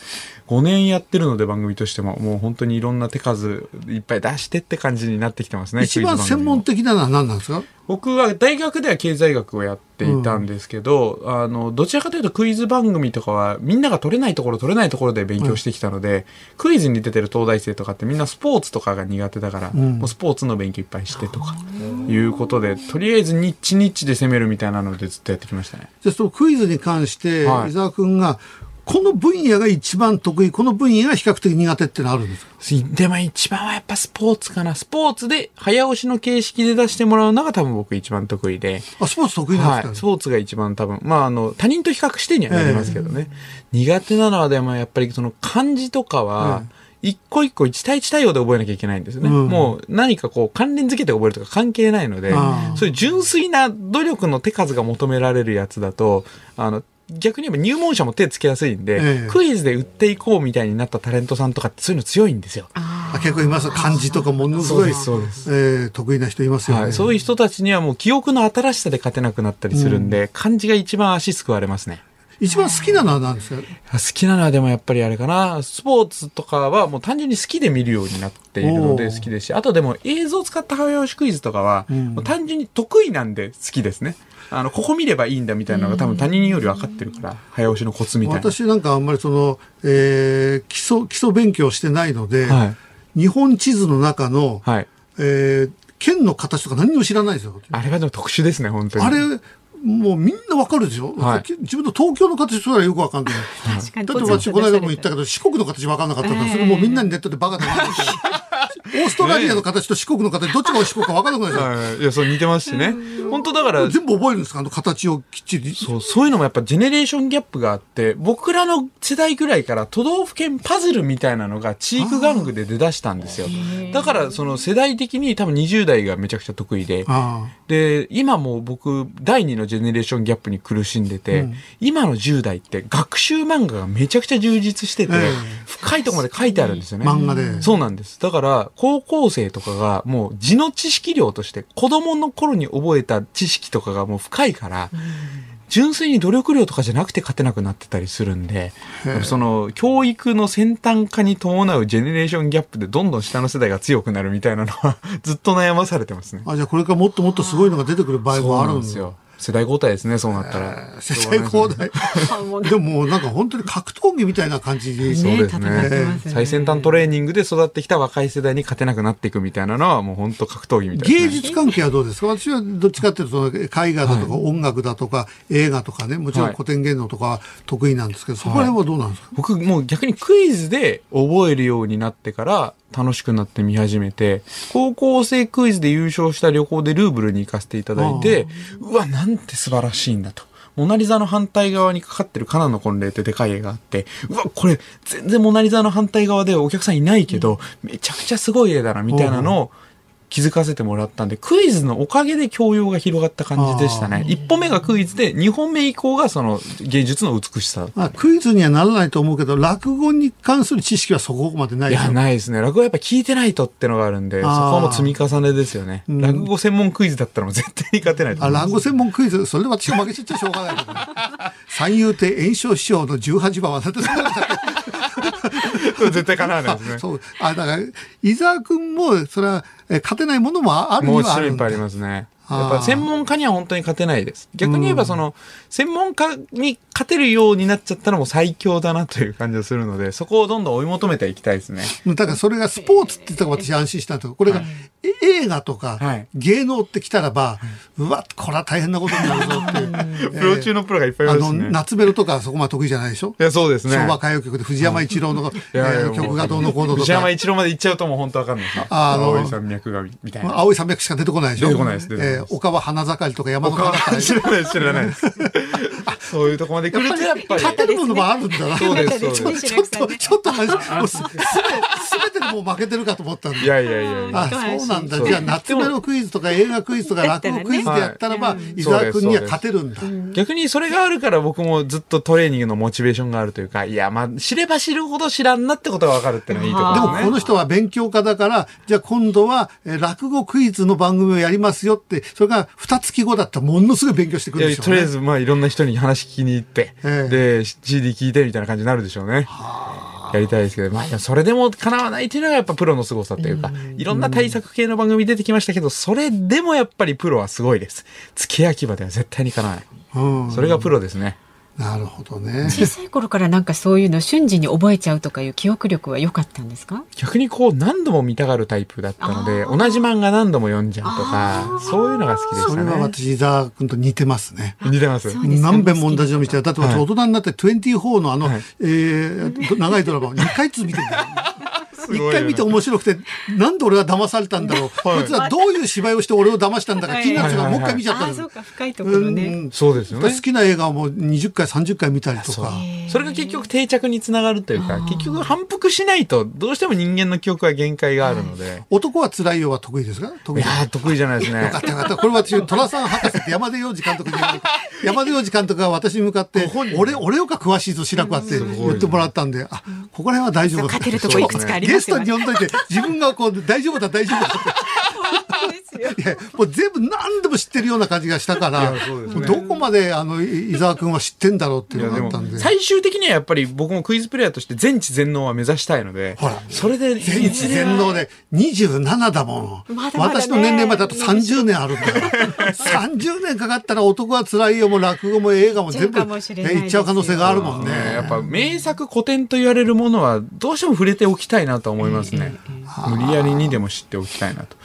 5年やってるので番組としても、もう本当にいろんな手数いっぱい出してって感じになってきてますね。一番専門的なのは何なんですか？僕は大学では経済学をやっていたんですけど、あの、どちらかというとクイズ番組とかはみんなが取れないところ取れないところで勉強してきたので、クイズに出てる東大生とかってみんなスポーツとかが苦手だから、ん。もうスポーツの勉強いっぱいしてとか、いうことで、とりあえずニッチニッチで攻めるみたいなのでずっとやってきましたね。じゃあそのクイズに関して、はい。伊沢君が、この分野が一番得意、この分野が比較的苦手ってのはあるんですか？でも一番はやっぱスポーツかな。スポーツで早押しの形式で出してもらうのが多分僕一番得意で。あ、スポーツ得意なんはい。ですか、スポーツが一番多分、まあ、あの、他人と比較してにはなりますけどね。苦手なのはでもやっぱりその漢字とかは、一個一個一対一対応で覚えなきゃいけないんですよね。うんもう何かこう関連付けて覚えるとか関係ないのでそういう純粋な努力の手数が求められるやつだと、あの、逆に言えば入門者も手つけやすいんで、ええクイズで売っていこうみたいになったタレントさんとかってそういうの強いんですよ。あ結構います。漢字とかものすごい、そうですえー得意な人いますよね。はい、そういう人たちにはもう記憶の新しさで勝てなくなったりするんで、漢字が一番足すくわれますね。一番好きなのは何ですか？好きなのはでもやっぱりあれかな、スポーツとかはもう単純に好きで見るようになっているので好きですし、あとでも映像を使った早押しクイズとかは、んもう単純に得意なんで好きですね。あの、ここ見ればいいんだみたいなのが多分他人より分かってるから、早押しのコツみたいな。私なんかあんまりその、えー基礎、基礎勉強してないので、はい。日本地図の中の、はい。えー県の形とか何も知らないですよ。あれはでも特殊ですね、本当に。あれ、もうみんなわかるでしょ、はい自分の東京の形すらよくわかんない。確かにだって私この間も言ったけど、四国の形わかんなかったから、それもうみんなにネットでバカだなって。ーストラリアの形と四国の形、どっちが四国か分からなくなるじゃん。はいいや、そう似てますしね。本当だから、全部覚えるんですか？あの形をきっちり。そう、そういうのもやっぱジェネレーションギャップがあって、僕らの世代ぐらいから都道府県パズルみたいなのがチーク玩具で出だしたんですよ。だからその世代的に多分20代がめちゃくちゃ得意で、あで、今も僕、第二のジェネレーションギャップに苦しんでて、今の10代って学習漫画がめちゃくちゃ充実してて、ええ深いところまで書いてあるんですよね。漫画でそうなんです。だから、高校生とかがもう字の知識量として、子供の頃に覚えた知識とかがもう深いから、純粋に努力量とかじゃなくて勝てなくなってたりするんで、その教育の先端化に伴うジェネレーションギャップでどんどん下の世代が強くなるみたいなのはずっと悩まされてますね。あ。あ、じゃあこれからもっともっとすごいのが出てくる場合もあるんですよ。世代交代ですね、そうなったら。世代交代。<laughs> でももうなんか本当に格闘技みたいな感じで。そうですね。最先端トレーニングで育ってきた若い世代に勝てなくなっていくみたいなのはもう本当格闘技みたいな、芸術関係はどうですか？私はどっちかっていうとその絵画だとか音楽だとか映画とかねもちろん古典芸能とかは得意なんですけどそこら辺はどうなんですか？僕もう逆にクイズで覚えるようになってから楽しくなって見始めて、高校生クイズで優勝した旅行でルーブルに行かせていただいて、うわ、なんて素晴らしいんだと。モナリザの反対側にかかってるカナの婚礼ってでかい絵があって、うわ、これ全然モナリザの反対側でお客さんいないけど、めちゃくちゃすごい絵だな、みたいなのを気づかせてもらったんで、クイズのおかげで教養が広がった感じでしたね。一歩目がクイズで、二本目以降がその芸術の美しさ。まあ、クイズにはならないと思うけど落語に関する知識はそこまでないいや、ないですね。落語はやっぱ聞いてないとってのがあるんで、そこはもう積み重ねですよね。ん落語専門クイズだったらもう絶対に勝てないとあ落語専門クイズそれで私が負けちゃっちゃしょうがないね三遊亭炎章師匠の18番はだってそうだ <laughs> 絶対叶わないですね。そうあだから伊沢君もそれはえ勝てないものもあるにもはあるんだちろんいっぱいありますね。やっぱ専門家には本当に勝てないです。逆に言えばその、専門家に勝てるようになっちゃったらもう最強だなという感じがするので、そこをどんどん追い求めていきたいですね。だからそれがスポーツって言ったから私安心したんですけどこれが、え映画とかはい芸能ってきたらば、うわこれは大変なことになるぞっていう <laughs> プロ中のプロがいっぱいいあのますね。夏メロとかそこまで得意じゃないでしょ？いや、そうですね。昭和歌謡曲で藤山一郎の、えー曲がどうのこうのと藤山か一郎まで行っちゃうともう本当わかんないですね。あの青い山脈がみたいな。青い山脈しか出てこないでしょ？出てこないです出てこないですえー岡は花盛りとか山の他川は知らない、知らないです。そういうとこまで来るとやっぱり。勝てるものもあるんだな。そうです、そうです。ちょっと、ちょっと話、もうす、すべ、すべてでもう負けてるかと思ったんで。いやいやいやいや。あ、そうなんだ。じゃあ、夏メロクイズとか映画クイズとか落語クイズでやったらば、伊沢君には勝てるんだ。逆にそれがあるから僕もずっとトレーニングのモチベーションがあるというか、いや、まあ、知れば知るほど知らんなってことがわかるっていうのはいいところでですね。もこの人は勉強家だから、じゃあ今度はえー落語クイズの番組をやりますよって、それが二月後だったらものすごい勉強してくいるでしょうね。やとりあえず、まあ、いろんな人に話聞きに行って、えで、CD 聞いてみたいな感じになるでしょうね。やりたいですけど、まあ、それでも叶わないっていうのがやっぱプロの凄さというか、いろんな対策系の番組出てきましたけど、それでもやっぱりプロはすごいです。付け焼き場では絶対に叶わない。うん。それがプロですね。なるほどね。小さい頃からなんかそういうの瞬時に覚えちゃうとかいう記憶力は良かったんですか？逆にこう何度も見たがるタイプだったので、同じ漫画何度も読んじゃうとか、そういうのが好きでしそれたね。は私、伊沢君と似てますね。似てます？何遍も同じの見てるだって私はい大人になって24のあの、はいえー長いドラマを2回ずつ見てるんだよ。一回見て面白くて、なんで俺は騙されたんだろう。<laughs> こいつはどういう芝居をして俺を騙したんだか気になってからもう一回見ちゃったんですああそうか深いところね、うん。そうですよね。好。きな映画をもう20回、30回見たりとか。それが結局定着につながるというか、結局反復しないと、どうしても人間の記憶は限界があるので。男は辛いよは得意ですか？得意い。やー、得意じゃないですね。よか。ったよかった。これ私、寅さん博士って山田洋次監督に <laughs> 山田洋次監督が私に向かって、俺、俺よか詳しいぞ、白くはって言ってもらったんで、あ、ここら辺は大丈夫。だ。勝てるとこいくつかありゲストに呼んどいて、自分がこう、大丈夫だ、大丈夫だって。いや、もう全部何でも知ってるような感じがしたから、ねもうどこまで、あの、い伊沢君は知ってんだろうっていうのがあったんで。最終的にはやっぱり僕もクイズプレイヤーとして全知全能は目指したいので、ほらそれで全知全能で27だもん。まだまだね私の年齢まであと30年あるんだよ。30年かかったら男は辛いよも落語も映画も全部ねいっちゃう可能性があるもんね。ねやっぱ名作古典と言われるものはどうしても触れておきたいなと思いますね。無理やりにでも知っておきたいなと。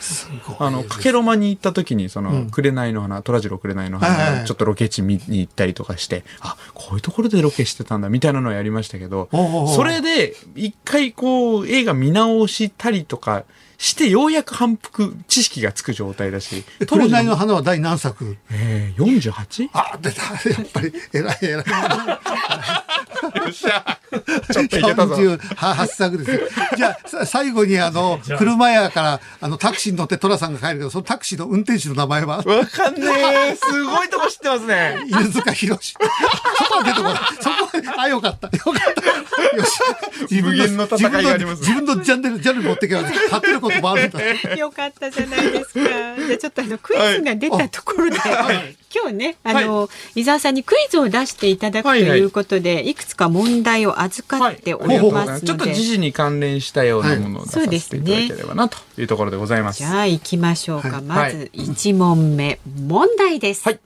あの、かけろまに行った時に、その、紅の花、虎次郎紅の花のちょっとロケ地見に行ったりとかして、あ、こういうところでロケしてたんだ、みたいなのをやりましたけどそれで、一回こう、映画見直したりとかしてようやく反復知識がつく状態だし、紅の花は第何作？えー、48? あ、出た。やっぱり、偉い偉い。よっしゃちょっといけたぞ。48作ですよ。じゃあ、さ最後にあの、<laughs> 車屋から、あの、タクシーに乗って寅さんが帰るけど、そのタクシーの運転手の名前は、わかんねえ。すごいとこ知ってますね。犬塚博士。そこは出てこない。そこは、あ、よかった。よかった。よし。<laughs> 自無限の戦いがあります自分の自分のジャンル、ジャンル持ってけば、<laughs> 勝てることもあるんだ。よかったじゃないですか。じゃあちょっとあのクイズが出たところで、今日ねあの、伊沢さんにクイズを出していただくとはいはい。いうことで、いくつか問題を預かっておりはい。ますので、ちょっと時事に関連したようなものを出さはいせていただければなというところでございます。じゃあ行きましょうか。はい。まず一問目、問題です。はい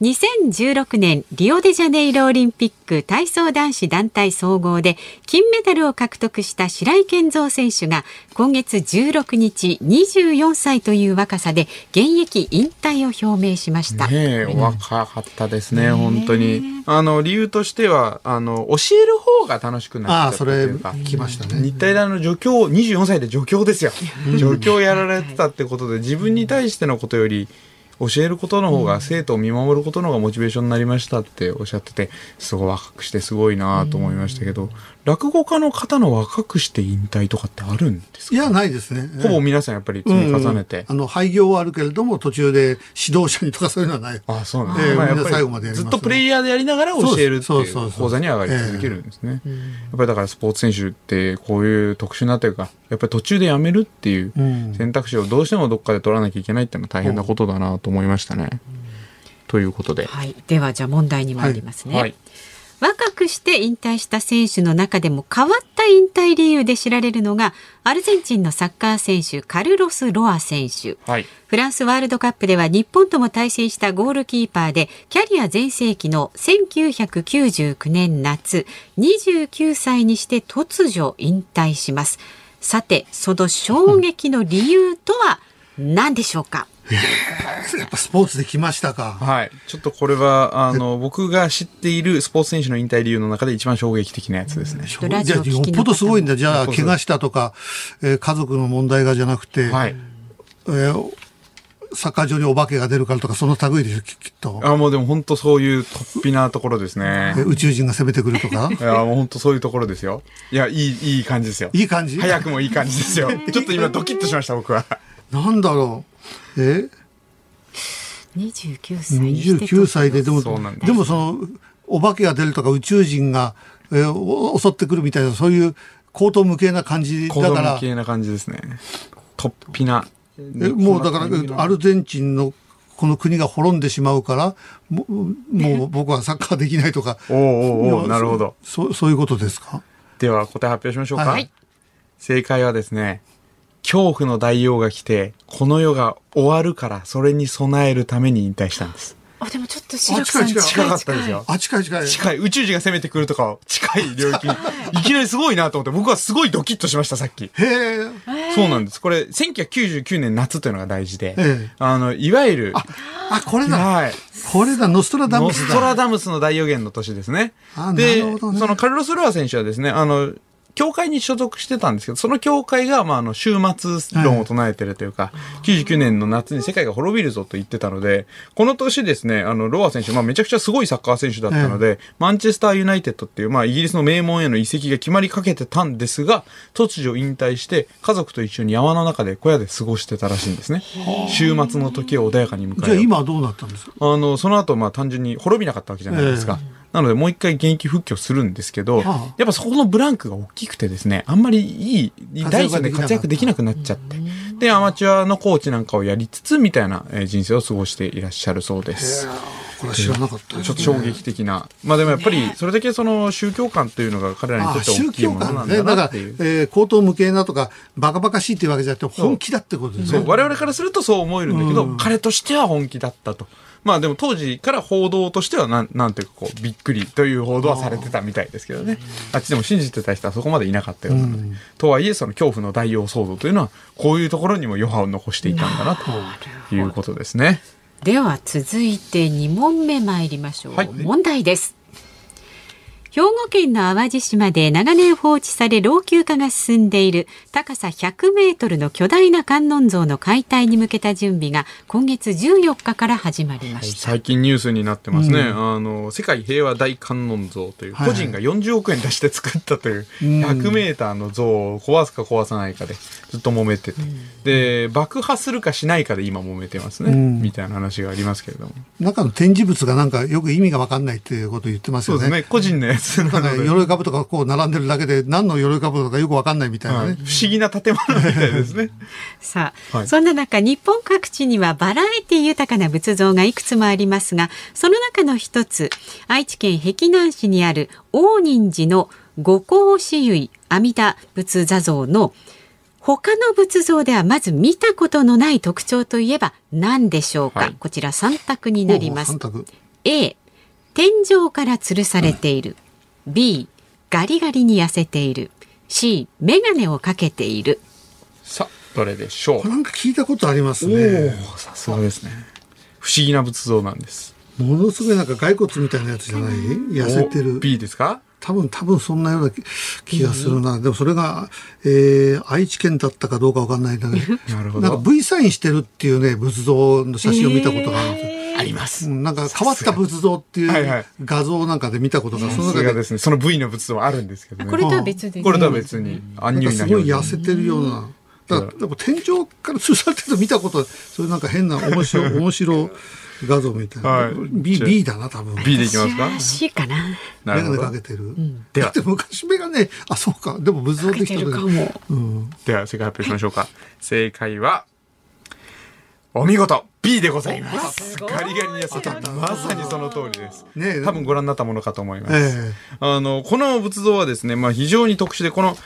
2016年リオデジャネイロオリンピック体操男子団体総合で金メダルを獲得した白井健三選手が今月16日24歳という若さで現役引退を表明しました。ねえ、お若かったですね、本当に。あの、理由としては、あの、教える方が楽しくなっちゃったそれというか。、来ましたね。日体大の助教、24歳で助教ですよ。助教やられてたってことで、自分に対してのことより、教えることの方が、生徒を見守ることの方がモチベーションになりましたっておっしゃってて、すごい若くしてすごいなと思いましたけど、落語家の方の若くして引退とかってあるんですか？いや、ないですね。ほぼ皆さんやっぱり積み重ねて。あの、廃業はあるけれども、途中で指導者にとかそういうのはない。あそうなんですええまあやっぱりみんな最後までやりますねずっとプレイヤーでやりながら教えるっていう講座に上がり続けるんですね。やっぱりだからスポーツ選手ってこういう特殊なというか、やっぱり途中でやめるっていううん選択肢をどうしてもどっかで取らなきゃいけないっていうのは大変なことだなと思いましたね。ということで。はい、ではじゃあ問題に参りますね。はい。若くして引退した選手の中でも変わった引退理由で知られるのがアルゼンチンのサッカー選手カルロス・ロア選手。はい。フランスワールドカップでは日本とも対戦したゴールキーパーでキャリア全盛期の1999年夏29歳にして突如引退します。さてその衝撃の理由とは何でしょうか、やっぱスポーツで来ましたか。はい。ちょっとこれは、あの、僕が知っているスポーツ選手の引退理由の中で一番衝撃的なやつですね。とラジじゃあ、よっぽどすごいんだ。じゃあ、怪我したとか、えー家族の問題がじゃなくて、はい。えーサッカー場にお化けが出るからとか、その類でしょ、ききっと。あ、もうでも本当そういう突飛なところですねえ。ー宇宙人が攻めてくるとか？<laughs> いや、もう本当そういうところですよ。いや、いい、いい感じですよ。いい感じ？早くもいい感じですよ。<laughs> ちょっと今ドキッとしました、僕は。なんだろう。え？29歳にして29歳で、でも、でもその、お化けが出るとか宇宙人が、えーお襲ってくるみたいな、そういう高等無形な感じだから、系な感じですね。突飛な。えもうだから、アルゼンチンのこの国が滅んでしまうから、ももう僕はサッカーできないとか。<laughs> おうおうおうなるほど。そそういうことですか？では答え発表しましょうか。はい正解はですね、恐怖の大王が来て、この世が終わるから、それに備えるために引退したんです。あでもちょっと白木さんあ近い近かったですよ。あ、近い近い。近い。宇宙人が攻めてくるとか、近い領域に。いきなりすごいなと思って、僕はすごいドキッとしました、さっき。へえ。そうなんです。これ、1999年夏というのが大事で、ええあの、いわゆる、あ、あ、これだ。はい。これだ、ノストラダノムスだ。ストラダムスの大予言の年ですね。あで、なるほどねそのカルロス・ロア選手はですね、あの、教会に所属してたんですけど、その教会が、まあ、あの、終末論を唱えてるというか、99年の夏に世界が滅びるぞと言ってたので、この年ですね、あの、ロア選手、まあ、めちゃくちゃすごいサッカー選手だったので、マンチェスターユナイテッドっていう、まあ、イギリスの名門への移籍が決まりかけてたんですが、突如引退して、家族と一緒に山の中で小屋で過ごしてたらしいんですね。終末の時を穏やかに迎えじゃあ今はどうなったんですか？あの、その後、まあ単純に滅びなかったわけじゃないですか。なので、もう一回現役復帰をするんですけど、はあやっぱそこのブランクが大きくてですね、あんまりいい、第一線で活躍できなくなっちゃって。で、アマチュアのコーチなんかをやりつつ、みたいなえー人生を過ごしていらっしゃるそうです。これは知らなかったですちょっと衝撃的な。まあでもやっぱり、それだけその宗教観というのが彼らにとって大きい教観ね。ものなんだなっていう。えー、高等無形なとか、バカバカしいっていうわけじゃなくて、本気だってことですね。我々からするとそう思えるんだけど、うん彼としては本気だったと。まあでも当時から報道としてはなん、なんていうかこう、びっくりという報道はされてたみたいですけどね。あっちでも信じてた人はそこまでいなかったような。ので。うん。とはいえ、その恐怖の大王騒動というのは、こういうところにも余波を残していたんだな、と。いうことですね。では続いて2問目参りましょう、はい。問題です兵庫県の淡路島で長年放置され老朽化が進んでいる高さ100メートルの巨大な観音像の解体に向けた準備が今月14日から始まりました、はい、最近ニュースになってますね、うん、あの世界平和大観音像という個人が40億円出して作ったという100メーターの像を壊すか壊さないかでずっと揉めてて、うん、で爆破するかしないかで今揉めてますね、うん、みたいな話がありますけれども。中の展示物がなんかよく意味が分かんないっていうことを言ってますよね。そうですね。個人のやつなので鎧兜とかこう並んでるだけで何の鎧兜かよく分かんないみたいなね、はい、不思議な建物みたいですね。<laughs> さあ、はい、そんな中日本各地にはバラエティ豊かな仏像がいくつもありますがその中の一つ愛知県碧南市にある大仁寺の五光四唯阿弥陀仏座像の他の仏像ではまず見たことのない特徴といえば何でしょうか、はい、こちら3択になります。A 天井から吊るされている、うん、B ガリガリに痩せている。C メガネをかけている。さあどれでしょう？なんか聞いたことありますね。さすがですね。不思議な仏像なんです。ものすごいなんか骸骨みたいなやつじゃない？痩せてる。B ですか？多分多分そんなような気がするな、でもそれが、えー、愛知県だったかどうかわかんないんだけど。<laughs> なるほど。なんか V サインしてるっていうね仏像の写真を見たことがあるんですよ、あります。なんか変わった仏像っていう画像なんかで見たことが、その中でですね、その V の仏像あるんですけどね。これとは別で、これとは別に、アンニュイなすごい痩せてるような。だから天井から吊るされてる見たこと、そういうなんか変な面白、<laughs> 面白画像みたいな。はい、B、B だな、多分。B でいきますか ?C かな。メガネかけてる。うん、では。昔メガネ、あ、そうか。でも仏像できた時うん、では、正解発表しましょうか。正解は、お見事 B でございます。ガリガリに痩せた。まさにその通りです。ね多分ご覧になったものかと思います。えー、あの、この仏像はですね、まあ非常に特殊で、この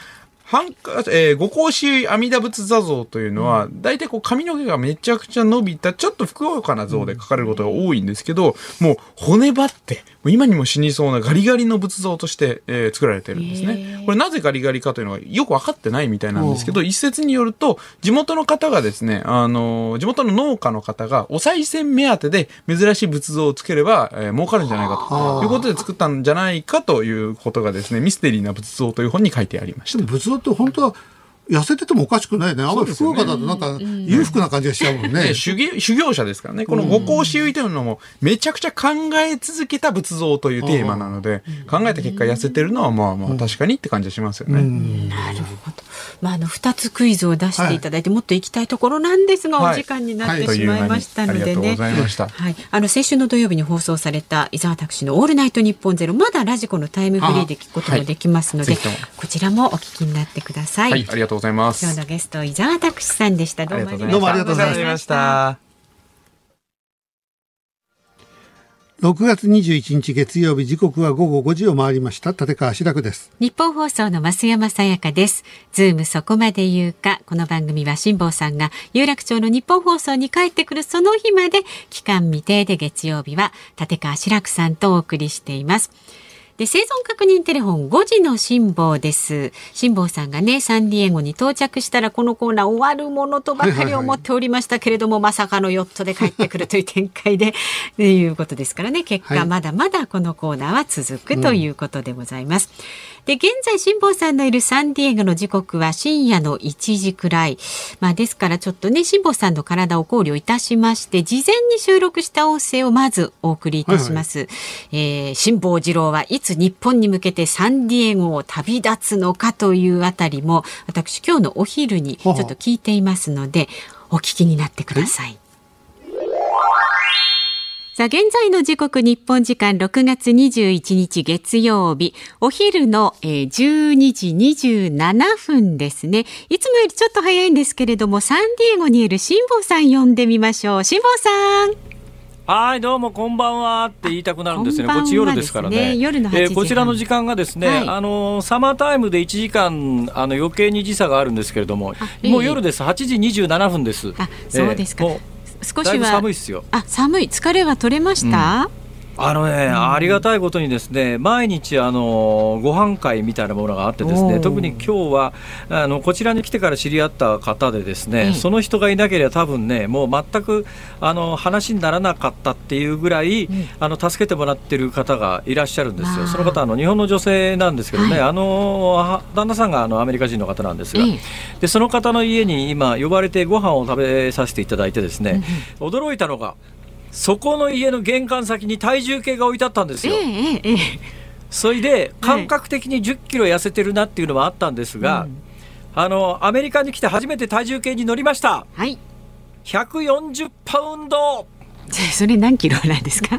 半えー、五格子阿弥陀仏座像というのは、大体こう髪の毛がめちゃくちゃ伸びた、ちょっとふくよかな像で描かれることが多いんですけど、もう骨張って、今にも死にそうなガリガリの仏像として、えー、作られてるんですね。これなぜガリガリかというのはよく分かってないみたいなんですけど、一説によると、地元の方がですね、あの、地元の農家の方がお賽銭目当てで珍しい仏像をつければ、えー、儲かるんじゃないかということで作ったんじゃないかということがですね、ミステリーな仏像という本に書いてありました。仏像って本当は痩せててもおかしくないね。あんまり福岡だとなんか裕福な感じがしちゃうもんね。修行修行者ですからね。この五行修いというのもめちゃくちゃ考え続けた仏像というテーマなので、考えた結果痩せてるのはまあまあ確かにって感じがしますよね。なるほど。まああの二つクイズを出していただいてもっと行きたいところなんですが、お時間になってしまいましたのでね。はい。あの先週の土曜日に放送された伊沢拓司のオールナイトニッポンゼロまだラジコのタイムフリーで聞くこともできますので、こちらもお聞きになってください。はい、ありがとうございます。今日のゲスト伊沢拓司さんでした。どうもありがとうございました。6月21日月曜日時刻は午後5時を回りました。立川志らくです。ニッポン放送の増山さやかです。ズームそこまで言うか。この番組は辛坊さんが有楽町のニッポン放送に帰ってくるその日まで。期間未定で月曜日は立川志らくさんとお送りしていますで生存確認テレフォン5時の辛坊です。辛坊さんがねサンディエゴに到着したらこのコーナー終わるものとばかり思っておりましたけれども、まさかのヨットで帰ってくるという展開でと <laughs> いうことですからね。結果、まだまだこのコーナーは続くということでございます。うんで現在辛坊さんのいるサンディエゴの時刻は深夜の1時くらい、まあ、ですからちょっとね辛坊さんの体を考慮いたしまして事前に収録した音声をまずお送りいたします、はいはい、えー、辛坊治郎はいつ日本に向けてサンディエゴを旅立つのかというあたりも私今日のお昼にちょっと聞いていますのでお聞きになってください。さあ、現在の時刻日本時間6月21日月曜日、お昼の、えー、12時27分ですね。いつもよりちょっと早いんですけれども、サンディエゴにいる辛坊さん呼んでみましょう。辛坊さん。はい、どうもこんばんはって言いたくなるんですね。こっち夜ですからね。夜のえー、こちらの時間がですね、はい、あのサマータイムで1時間あの余計に時差があるんですけれども、もう夜です。8時27分です。あ、そうですか。えー少しは寒いですよあ寒い疲れは取れました、あのね、うん、ありがたいことにですね毎日あのご飯会みたいなものがあってですね特に今日はあのこちらに来てから知り合った方でですね、うん、その人がいなければ多分ねもう全くあの話にならなかったっていうぐらい、うん、あの助けてもらってる方がいらっしゃるんですよ。その方あの日本の女性なんですけどね、はい、あの旦那さんがあのアメリカ人の方なんですが、でその方の家に今呼ばれてご飯を食べさせていただいてですね、驚いたのがそこの家の玄関先に体重計が置いてあったんですよ。えーえー、それで感覚的に1 0キロ痩せてるなっていうのはあったんですが、はい、あのアメリカに来て初めて体重計に乗りました。はい、140パウンド。<laughs> それ何キロなんですか？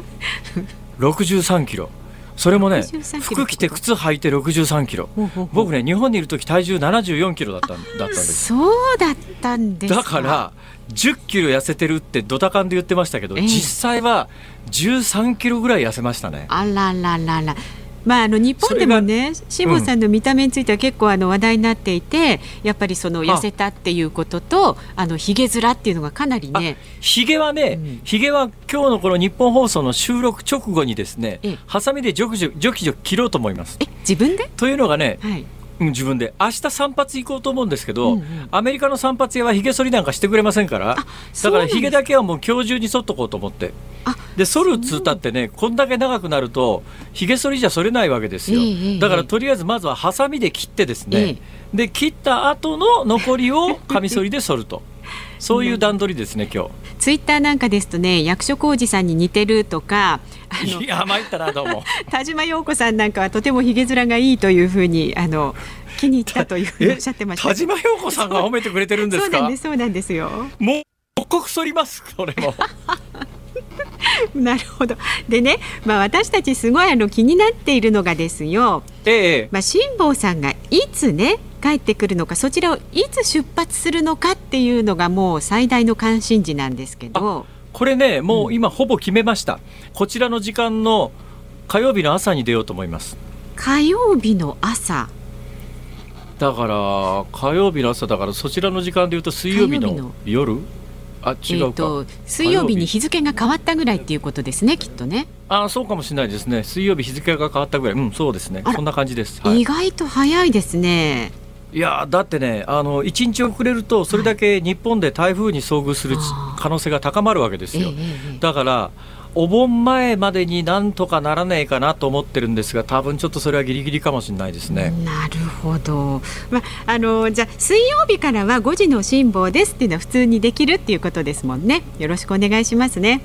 <laughs> 63キロ。それもね服着て靴履いて63キロ。僕ね日本にいる時体重74キロだっただったんです。そうだったんですだから10キロ痩せてるってドタカンで言ってましたけど、え実際は13キロぐらい痩せましたね。あららららまあ、あの日本でもね辛坊さんの見た目については結構あの話題になっていて、やっぱりその痩せたっていうこととあのひげ面っていうのがかなりねひげはね、ひ、う、げ、ん、は今日のこの日本放送の収録直後にですねハサミでジョキジョキジョキジョキ切ろうと思います。え自分で？というのがね、はい。うん、自分で。明日散髪行こうと思うんですけど、うんうん、アメリカの散髪屋はひげ剃りなんかしてくれませんから。だからひげだけはもう今日中に剃っとこうと思って。で剃るっつったってねこんだけ長くなるとひげ剃りじゃ剃れないわけですよ、だからとりあえずまずはハサミで切ってですね、で切った後の残りをカミソリで剃ると。そういう段取りですね、今日。<laughs> ツイッターなんかですとね、役所広司さんに似てるとか。いや、参ったな、どうも。<laughs> 田島陽子さんなんかはとてもひげ面がいいというふうに、あの。<laughs> 気に入ったというふうにおっしゃってました。田島陽子さんが褒めてくれてるんですそうなんです、そうなんですよ。もう、刻剃ります、これも。<laughs> なるほど。でね、まあ私たちすごいあの気になっているのがですよ。ええ。まあ辛坊さんがいつね帰ってくるのか、そちらをいつ出発するのかっていうのがもう最大の関心事なんですけど。これね、もう今ほぼ決めました。うん、こちらの時間の火曜日の朝に出ようと思います。火曜日の朝？だから火曜日の朝だからそちらの時間でいうと水曜日の夜？あ違うと水曜日に日付が変わったぐらいっていうことですねきっとね。あそうかもしれないですね。水曜日日付が変わったぐらい。うんそうですね。そんな感じです、はい、意外と早いですねいやだってねあの1日遅れるとそれだけ日本で台風に遭遇する可能性が高まるわけですよ、だからお盆前までになんとかならないかなと思ってるんですが多分ちょっとそれはギリギリかもしれないですね。なるほど、まあのじゃあ水曜日からは5時の辛抱ですっていうのは普通にできるっていうことですもんね。よろしくお願いしますね。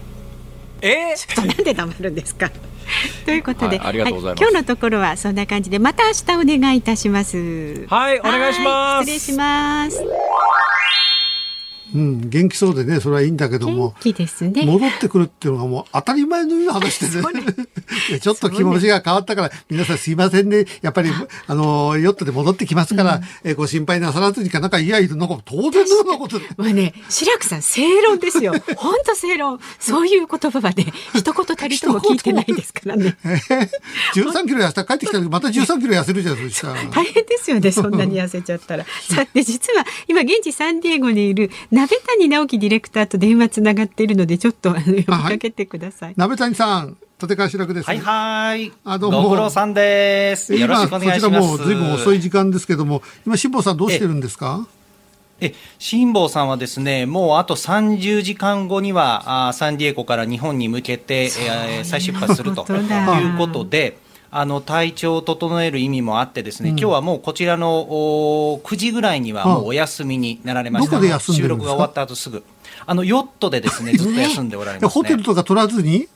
え？ー、ちょっとなんで黙るんですか？<laughs> ということで、はい、はい、今日のところはそんな感じでまた明日お願いいたします。はいお願いします。失礼します。うん、元気そうでね、それはいいんだけども、元気ですね、戻ってくるっていうのがもう当たり前のような話でね、<laughs> ちょっと気持ちが変わったから、皆さんすいませんね、やっぱり、あの、ヨットで戻ってきますから、うん、えご心配なさらずにかなんか、いやいや、なんか当然のようなことで。まあね、白くさん、正論ですよ。<laughs> 本当正論。そういう言葉はね、一言たりとも聞いてないですからね。<laughs> えー、13キロ痩せた帰ってきた時、また13キロ痩せるじゃないですか。大変ですよね、そんなに痩せちゃったら。さて、実は、今、現地サンディエゴにいる、鍋谷直樹ディレクターと電話つながっているのでちょっとあの呼びかけてください。鍋谷さん立川志らくです。はいはい。あどうも。ご苦労さんです。よろしくお願いします。こちらもずいぶん遅い時間ですけども、今辛坊さんどうしてるんですか？え辛坊さんはですねもうあと30時間後にはあサンディエゴから日本に向けて、えー、再出発するということで。あの体調を整える意味もあってですね、うん、今日はもうこちらのお9時ぐらいにはもうお休みになられました。収録が終わった後すぐ。あのヨットでですねずっと休んでおられます、ね、ホテルとか取らずに？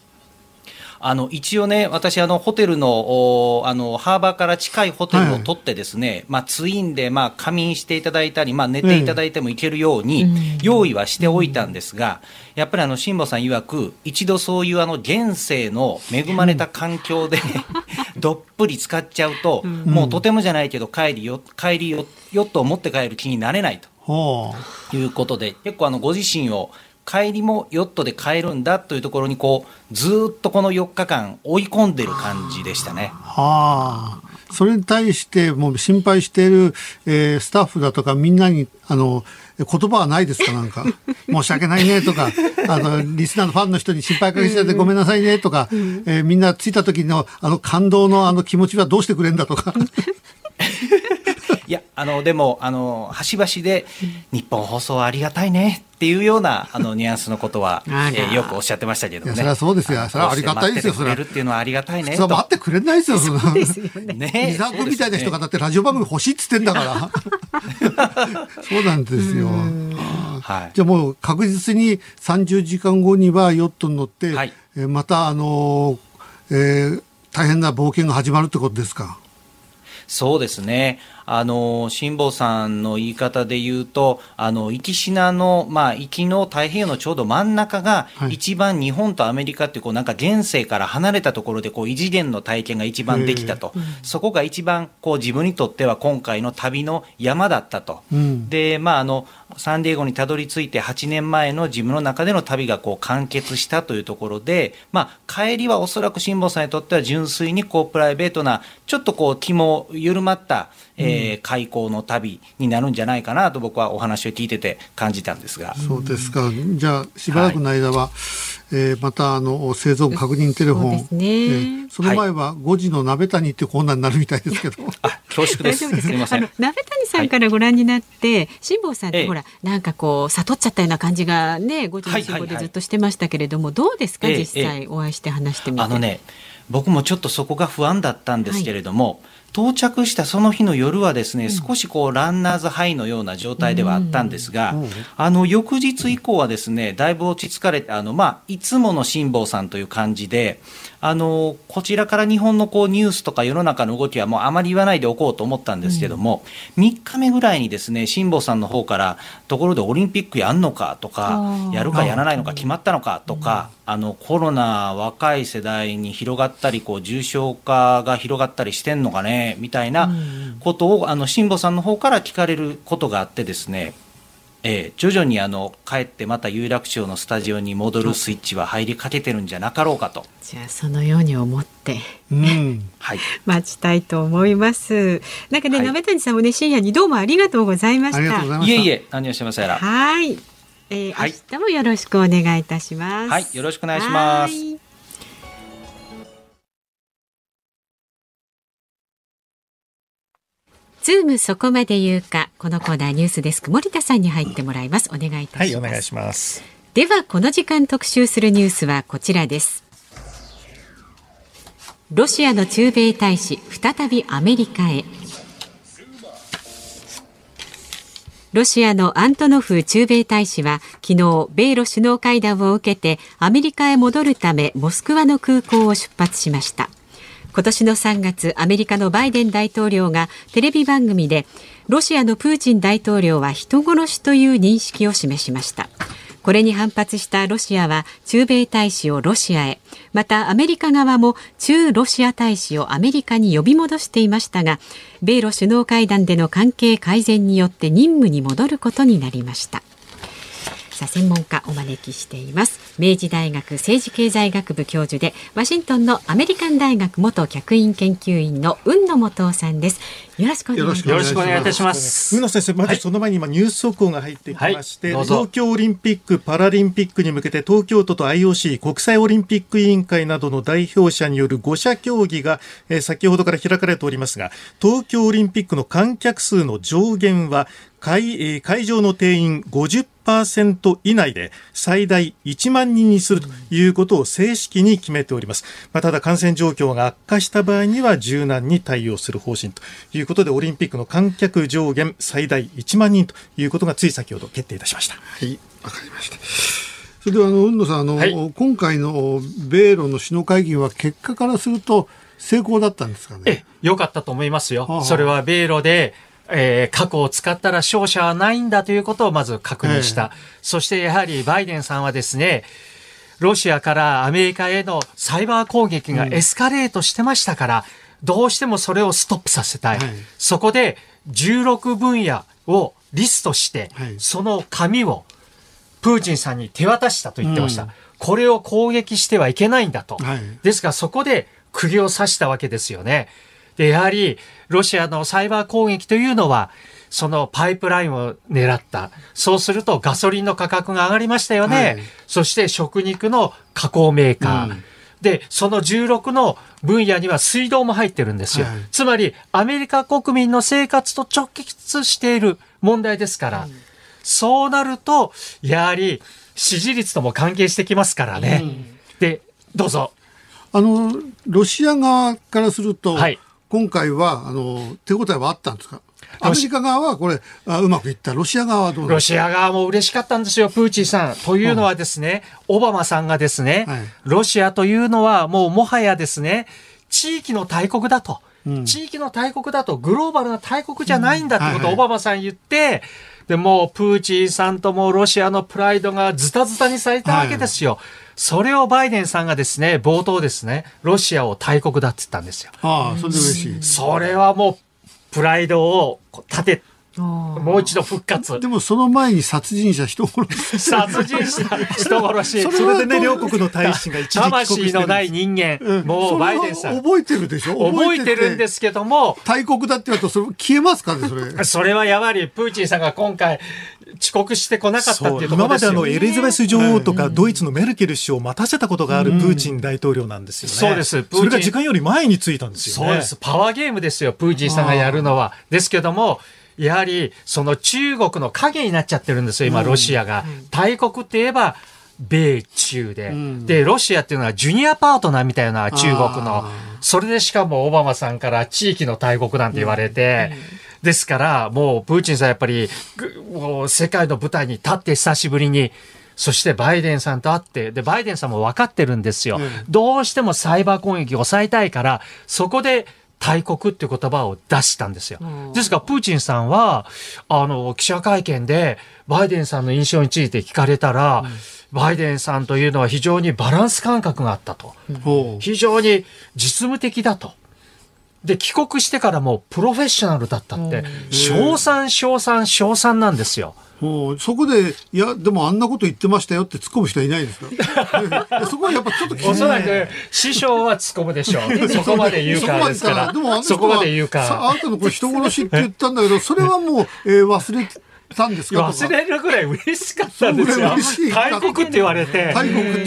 あの一応ね、私、あのホテルのあのハーバーから近いホテルを取ってですね、はい、まあ、ツインで、まあ、仮眠していただいたり、まあ、寝ていただいてもいけるように用意はしておいたんですが、やっぱりあの辛坊さん曰く、一度そういうあの現世の恵まれた環境で <laughs> どっぷり使っちゃうと、もうとてもじゃないけど、帰りよ帰りよヨットを持って帰る気になれないということで、結構あのご自身を帰りもヨットで帰るんだというところにこうずっとこの4日間追い込んでる感じでしたね。はあそれに対してもう心配している、えー、スタッフだとかみんなにあの言葉はないですかなんか。<laughs> 申し訳ないねとかあのリスナーのファンの人に心配かけちゃってごめんなさいねとか、うん、えー、みんな着いた時のあの感動のあの気持ちはどうしてくれんだとかいやあのでもあの端々で日本放送はありがたいねっていうようなあの <laughs> ニュアンスのことは、えー、よくおっしゃってましたけどね。それはそうですよ。それはありがたいですよ。それ。っていうのはありがたいね。それ待ってくれないですよ。そうですよね。ね。リザーみたいな人がだってラジオ番組欲しいっつってんだから。<laughs> そうなんですよ。はい。じゃあもう確実に30時間後にはヨットに乗って、はい、えまたあのー、えー、大変な冒険が始まるってことですか？そうですね。あの、辛坊さんの言い方で言うと、あの、行き品の、まあ、行きの太平洋のちょうど真ん中が、一番日本とアメリカって、こう、なんか現世から離れたところで、こう、異次元の体験が一番できたと。そこが一番、こう、自分にとっては今回の旅の山だったと。うん、で、まあ、あの、サンディエゴにたどり着いて8年前の自分の中での旅がこう完結したというところで、まあ、帰りはおそらく辛坊さんにとっては純粋にこうプライベートなちょっとこう気も緩まった、えー、開港の旅になるんじゃないかなと僕はお話を聞いてて感じたんですが。そうですか。じゃあしばらくの間は、はい、えー、またあの製造確認テレフォン、そね、えー、その前は5時の鍋谷ってコーナーになるみたいですけど。<laughs> あ恐縮です。すみません。鍋谷さんからご覧になって、辛、坊、さんってほら、なんかこう悟っちゃったような感じがね、5時の辛抱でずっとしてましたけれども、どうですか、実際お会いして話してみて。あのね、僕もちょっとそこが不安だったんですけれども。はい到着したその日の夜はですね、少しこうランナーズハイのような状態ではあったんですが、あの翌日以降はですねだいぶ落ち着かれてあの、まあ、いつもの辛坊さんという感じであのこちらから日本のこうニュースとか世の中の動きはもうあまり言わないでおこうと思ったんですけども、うん、3日目ぐらいにですね辛坊さんの方からところでオリンピックやんのかとかやるかやらないのか決まったのかとか、あのコロナ若い世代に広がったりこう重症化が広がったりしてんのかねみたいなことを、あの辛坊さんの方から聞かれることがあってですねえー、徐々にあの帰ってまた有楽町のスタジオに戻るスイッチは入りかけてるんじゃなかろうかと。じゃあそのように思って、うん、はい、待ちたいと思います。なんかね、はい、鍋谷さんもね深夜にどうもありがとうございました。いえいえ何をしてませんら。はい、えー、はい、明日もよろしくお願いいたします。はい、よろしくお願いします。ズームそこまで言うか、このコーナーニュースデスク森田さんに入ってもらいます。お願いいたします。はい、お願いします。では、この時間特集するニュースはこちらです。ロシアの駐米大使、再びアメリカへ。ロシアのアントノフ駐米大使は昨日米ロ首脳会談を受けてアメリカへ戻るためモスクワの空港を出発しました今年の3月アメリカのバイデン大統領がテレビ番組でロシアのプーチン大統領は人殺しという認識を示しました。これに反発したロシアは駐米大使をロシアへまたアメリカ側も駐ロシア大使をアメリカに呼び戻していましたが米ロ首脳会談での関係改善によって任務に戻ることになりました。さ専門家お招きしています。明治大学政治経済学部教授でワシントンのアメリカン大学元客員研究員の雲野元さんです。よろしくお願いします。よろしくお願いいたします。雲野先生まずその前に今ニュース速報が入ってきまして、はい、東京オリンピック・パラリンピックに向けて東京都と IOC 国際オリンピック委員会などの代表者による5者協議が、えー、先ほどから開かれておりますが東京オリンピックの観客数の上限は会,、えー、会場の定員50%以内で最大1万人にするということを正式に決めております。まあ、ただ感染状況が悪化した場合には柔軟に対応する方針ということでオリンピックの観客上限最大1万人ということがつい先ほど決定いたしました。はい、わかりました。それではあの運野さんあの、はい、今回の米ロの首脳会議は結果からすると成功だったんですかね？え、良かったと思いますよ。はあ、それは米ロでえー、過去を使ったら勝者はないんだということをまず確認した。そしてやはりバイデンさんはですね、ロシアからアメリカへのサイバー攻撃がエスカレートしてましたから、うん、どうしてもそれをストップさせたい。はい、そこで16分野をリストして、はい、その紙をプーチンさんに手渡したと言ってました。うん、これを攻撃してはいけないんだと。はい、ですがそこで釘を刺したわけですよね。で、やはりロシアのサイバー攻撃というのは、そのパイプラインを狙った。そうするとガソリンの価格が上がりましたよね。はい、そして食肉の加工メーカー。うんで、その16の分野には水道も入ってるんですよ。はい、つまり、アメリカ国民の生活と直結している問題ですから、うん、そうなると、やはり支持率とも関係してきますからね。うん、で、どうぞ。あの、ロシア側からすると、はい、今回は、あの、手応えはあったんですか？アメリカ側はこれあうまくいった。ロシア側はどうロシア側も嬉しかったんですよプーチンさん。というのはですね、オバマさんがですね、はい、ロシアというのはもうもはやですね地域の大国だと。うん、地域の大国だとグローバルな大国じゃないんだってことをオバマさん言って、うんはいはい、でもプーチンさんともロシアのプライドがズタズタにされたわけですよ。はい、それをバイデンさんがですね、冒頭ですね、ロシアを大国だって言ったんですよ。ああ、それで嬉しい。それはもうプライドを立てもう一度復活。でもその前に殺人者人殺し。殺人者人殺し。それでね、両国の大使が一時魂のない人間。うん、もうバイデンさん。覚えてるでしょ？覚えてるんですけども。大国だって言うと、それ消えますかね、それ。それはやはり、プーチンさんが今回、遅刻してこなかったっていうところ今まであのエリザベス女王とかドイツのメルケル首相を待たせたことがあるプーチン大統領なんですよね。そうです。それが時間より前についたんですよね。そうです。パワーゲームですよ、プーチンさんがやるのは。ですけども、やはりその中国の影になっちゃってるんですよ、今、ロシアが。大国って言えば、米中で、うん、で、ロシアっていうのはジュニアパートナーみたいな中国の、それでしかもオバマさんから地域の大国なんて言われて、うん、ですから、もうプーチンさんやっぱり、もう世界の舞台に立って久しぶりに、そしてバイデンさんと会って、で、バイデンさんも分かってるんですよ。うん、どうしてもサイバー攻撃を抑えたいから、そこで大国っていう言葉を出したんですよ。ですから、プーチンさんは、あの、記者会見で、バイデンさんの印象について聞かれたら、バイデンさんというのは非常にバランス感覚があったと。非常に実務的だと。で、帰国してからもプロフェッショナルだったって、賞賛、賞賛、賞賛なんですよ。そこで、いや、でもあんなこと言ってましたよって突っ込む人はいないですか <laughs> そこはやっぱちょっとおそらく、師匠は突っ込むでしょう。<laughs> そこまで言うからですから。そこまで言うから。あなたのこれ人殺しって言ったんだけど、それはもう、えー、忘れたんですか？忘れるぐらい嬉しかったんですよ。大国って言われて、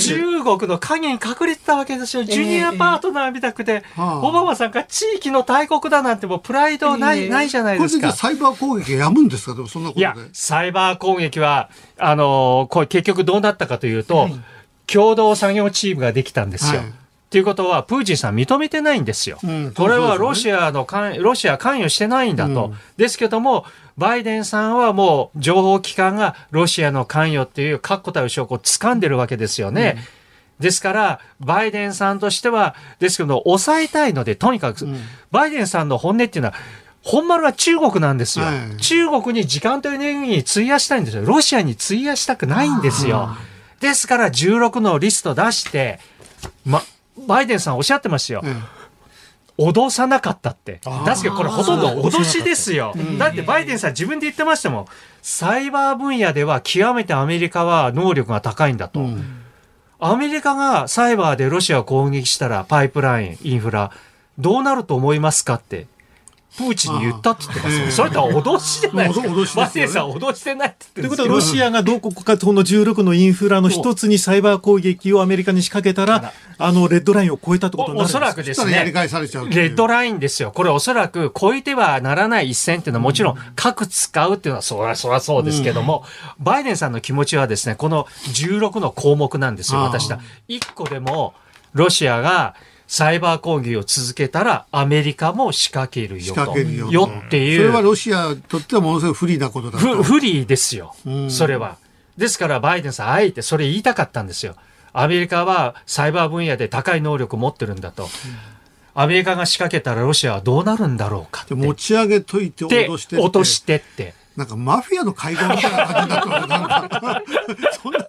中国の影に隠れてた。わけですよ。ジュニアパートナーみたくて、オバマさんが地域の大国だなんてもうプライドない、ないじゃないですか。サイバー攻撃やむんですか？でもそんなこといや、サイバー攻撃は、あの、これ結局どうなったかというと、共同作業チームができたんですよ。はい。っていうことは、プーチンさん認めてないんですよ。うん、これはロシアの関、ロシア関与してないんだと。うん、ですけども、バイデンさんはもう情報機関がロシアの関与っていう確固たる証拠を掴んでるわけですよね。うん、ですから、バイデンさんとしては、ですけど、抑えたいので、とにかく、バイデンさんの本音っていうのは、本丸は中国なんですよ、はい、中国に時間とエネルギーに費やしたいんですよ。ロシアに費やしたくないんですよ。ですから16のリスト出して、ま、バイデンさんおっしゃってましたよ。脅さなかったって。確かこれほとんど脅しですよ。だってバイデンさん自分で言ってましたもん。サイバー分野では極めてアメリカは能力が高いんだと。うん、アメリカがサイバーでロシアを攻撃したらパイプライン、インフラ、どうなると思いますかってプーチンに言ったって言ってますよ。それとは脅しじゃない。ですか。脅しバテさん脅してないって言ってということは、ロシアがどこかその16のインフラの一つにサイバー攻撃をアメリカに仕掛けたら、あの、レッドラインを超えたってことになるおそらくですね、レッドラインですよ。これおそらく超えてはならない一線っていうのはもちろん核使うっていうのはそりゃそりゃそうですけども、うん、バイデンさんの気持ちはですね、この16の項目なんですよ、私だ。1個でもロシアがサイバー攻撃を続けたらアメリカも仕掛けるよと。よよっていう。それはロシアにとってはものすごい不利なことだと。不利ですよ。それは。ですからバイデンさんあえてそれ言いたかったんですよ。アメリカはサイバー分野で高い能力を持ってるんだと。アメリカが仕掛けたらロシアはどうなるんだろうか持ち上げといて脅して落としてって。なんかマフィアの会合みたいな感じだとなんかそんな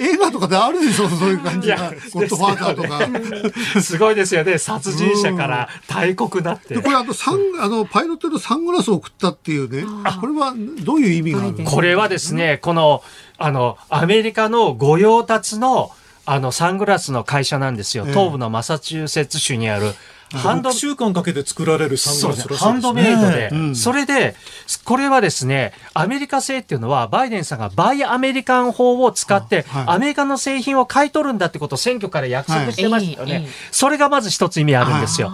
映画とかであるでしょそういう感じが。ゴッドファーザーとか。すごいですよね。殺人者から大国だって、これあとサンあのパイロットのサングラスを送ったっていうね。これはどういう意味があるこれはですねこのあのアメリカの御用達のあのサングラスの会社なんですよ、東部のマサチューセッツ州にあるハンド週間かけて作られるサングラス、ね、ハンドメイドで、うん、それでこれはですねアメリカ製っていうのはバイデンさんがバイアメリカン法を使って、はい、アメリカの製品を買い取るんだってことを選挙から約束してましたよね、はい、それがまず一つ意味あるんですよ。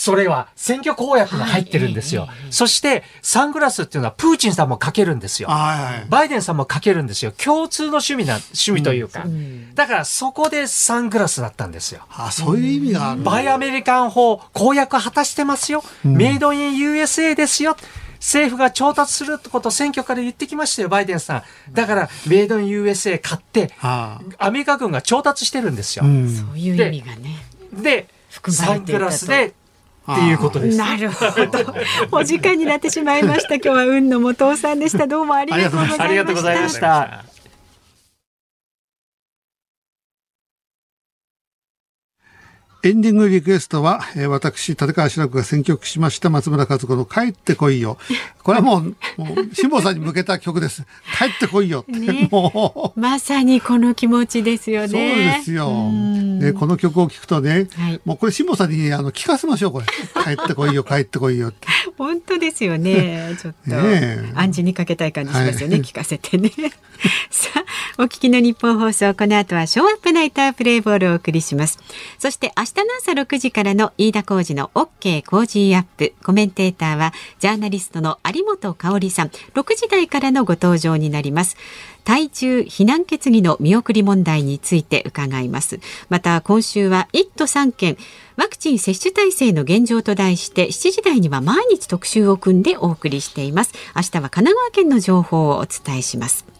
それは選挙公約が入ってるんですよ。そしてサングラスっていうのはプーチンさんもかけるんですよ。バイデンさんもかけるんですよ。共通の趣味な、趣味というか。だからそこでサングラスだったんですよ。あそういう意味がある。バイアメリカン法、公約果たしてますよ。メイドイン USA ですよ。政府が調達するってことを選挙から言ってきましたよ、バイデンさん。だから、メイドイン USA 買って、アメリカ軍が調達してるんですよ。そういう意味がね。で、サングラスでっていうことです。なるほど。お時間になってしまいました。今日は運の元尾さんでした。どうもありがとうございました。エンディングリクエストは、えー、私、立川志らくが選曲しました松村和子の帰ってこいよ。<laughs> これはもう、もう、辛坊さんに向けた曲です。帰ってこいよって、ね、もう。まさにこの気持ちですよね。そうですよ。で、この曲を聴くとね、はい、もうこれ辛坊さんにあの聞かせましょう、これ。帰ってこいよ、帰ってこいよって。本当ですよね。<laughs> ちょっと、ね、暗示にかけたい感じしますよね、はい、聞かせてね。<laughs> さあ、お聞きの日本放送、この後はショーアップナイタープレイボールをお送りします。そして明日の朝6時からの飯田浩二の OK 工事アップ。コメンテーターはジャーナリストの有本香里さん。6時台からのご登場になります。対中避難決議の見送り問題について伺います。また今週は1都3県ワクチン接種体制の現状と題して7時台には毎日特集を組んでお送りしています。明日は神奈川県の情報をお伝えします。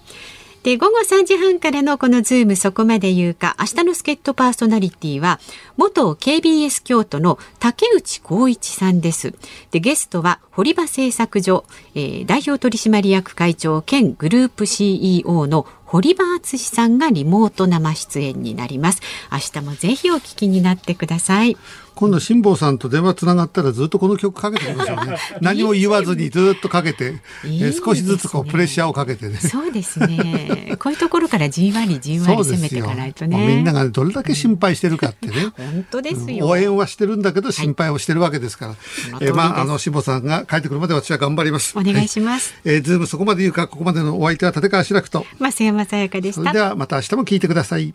で、午後3時半からのこのズームそこまで言うか、明日の助っ人パーソナリティは、元 KBS 京都の竹内光一さんです。で、ゲストは、堀場製作所、えー、代表取締役会長兼グループ CEO の堀場敦さんがリモート生出演になります。明日もぜひお聞きになってください。今度辛坊さんと電話つながったらずっとこの曲かけてくださいね。何も言わずにずっとかけて、いいね、少しずつこうプレッシャーをかけてね。そうですね。こういうところからじんわりじんわり攻めていかないとね。みんながどれだけ心配してるかってね、本当ですよ、応援はしてるんだけど心配をしてるわけですから、はい、えー、まああの辛坊さんが帰ってくるまで私は頑張ります。お願いします、えー、ズームそこまで言うかここまでのお相手は立川志らくと。増山さやかでした。それではまた明日も聞いてください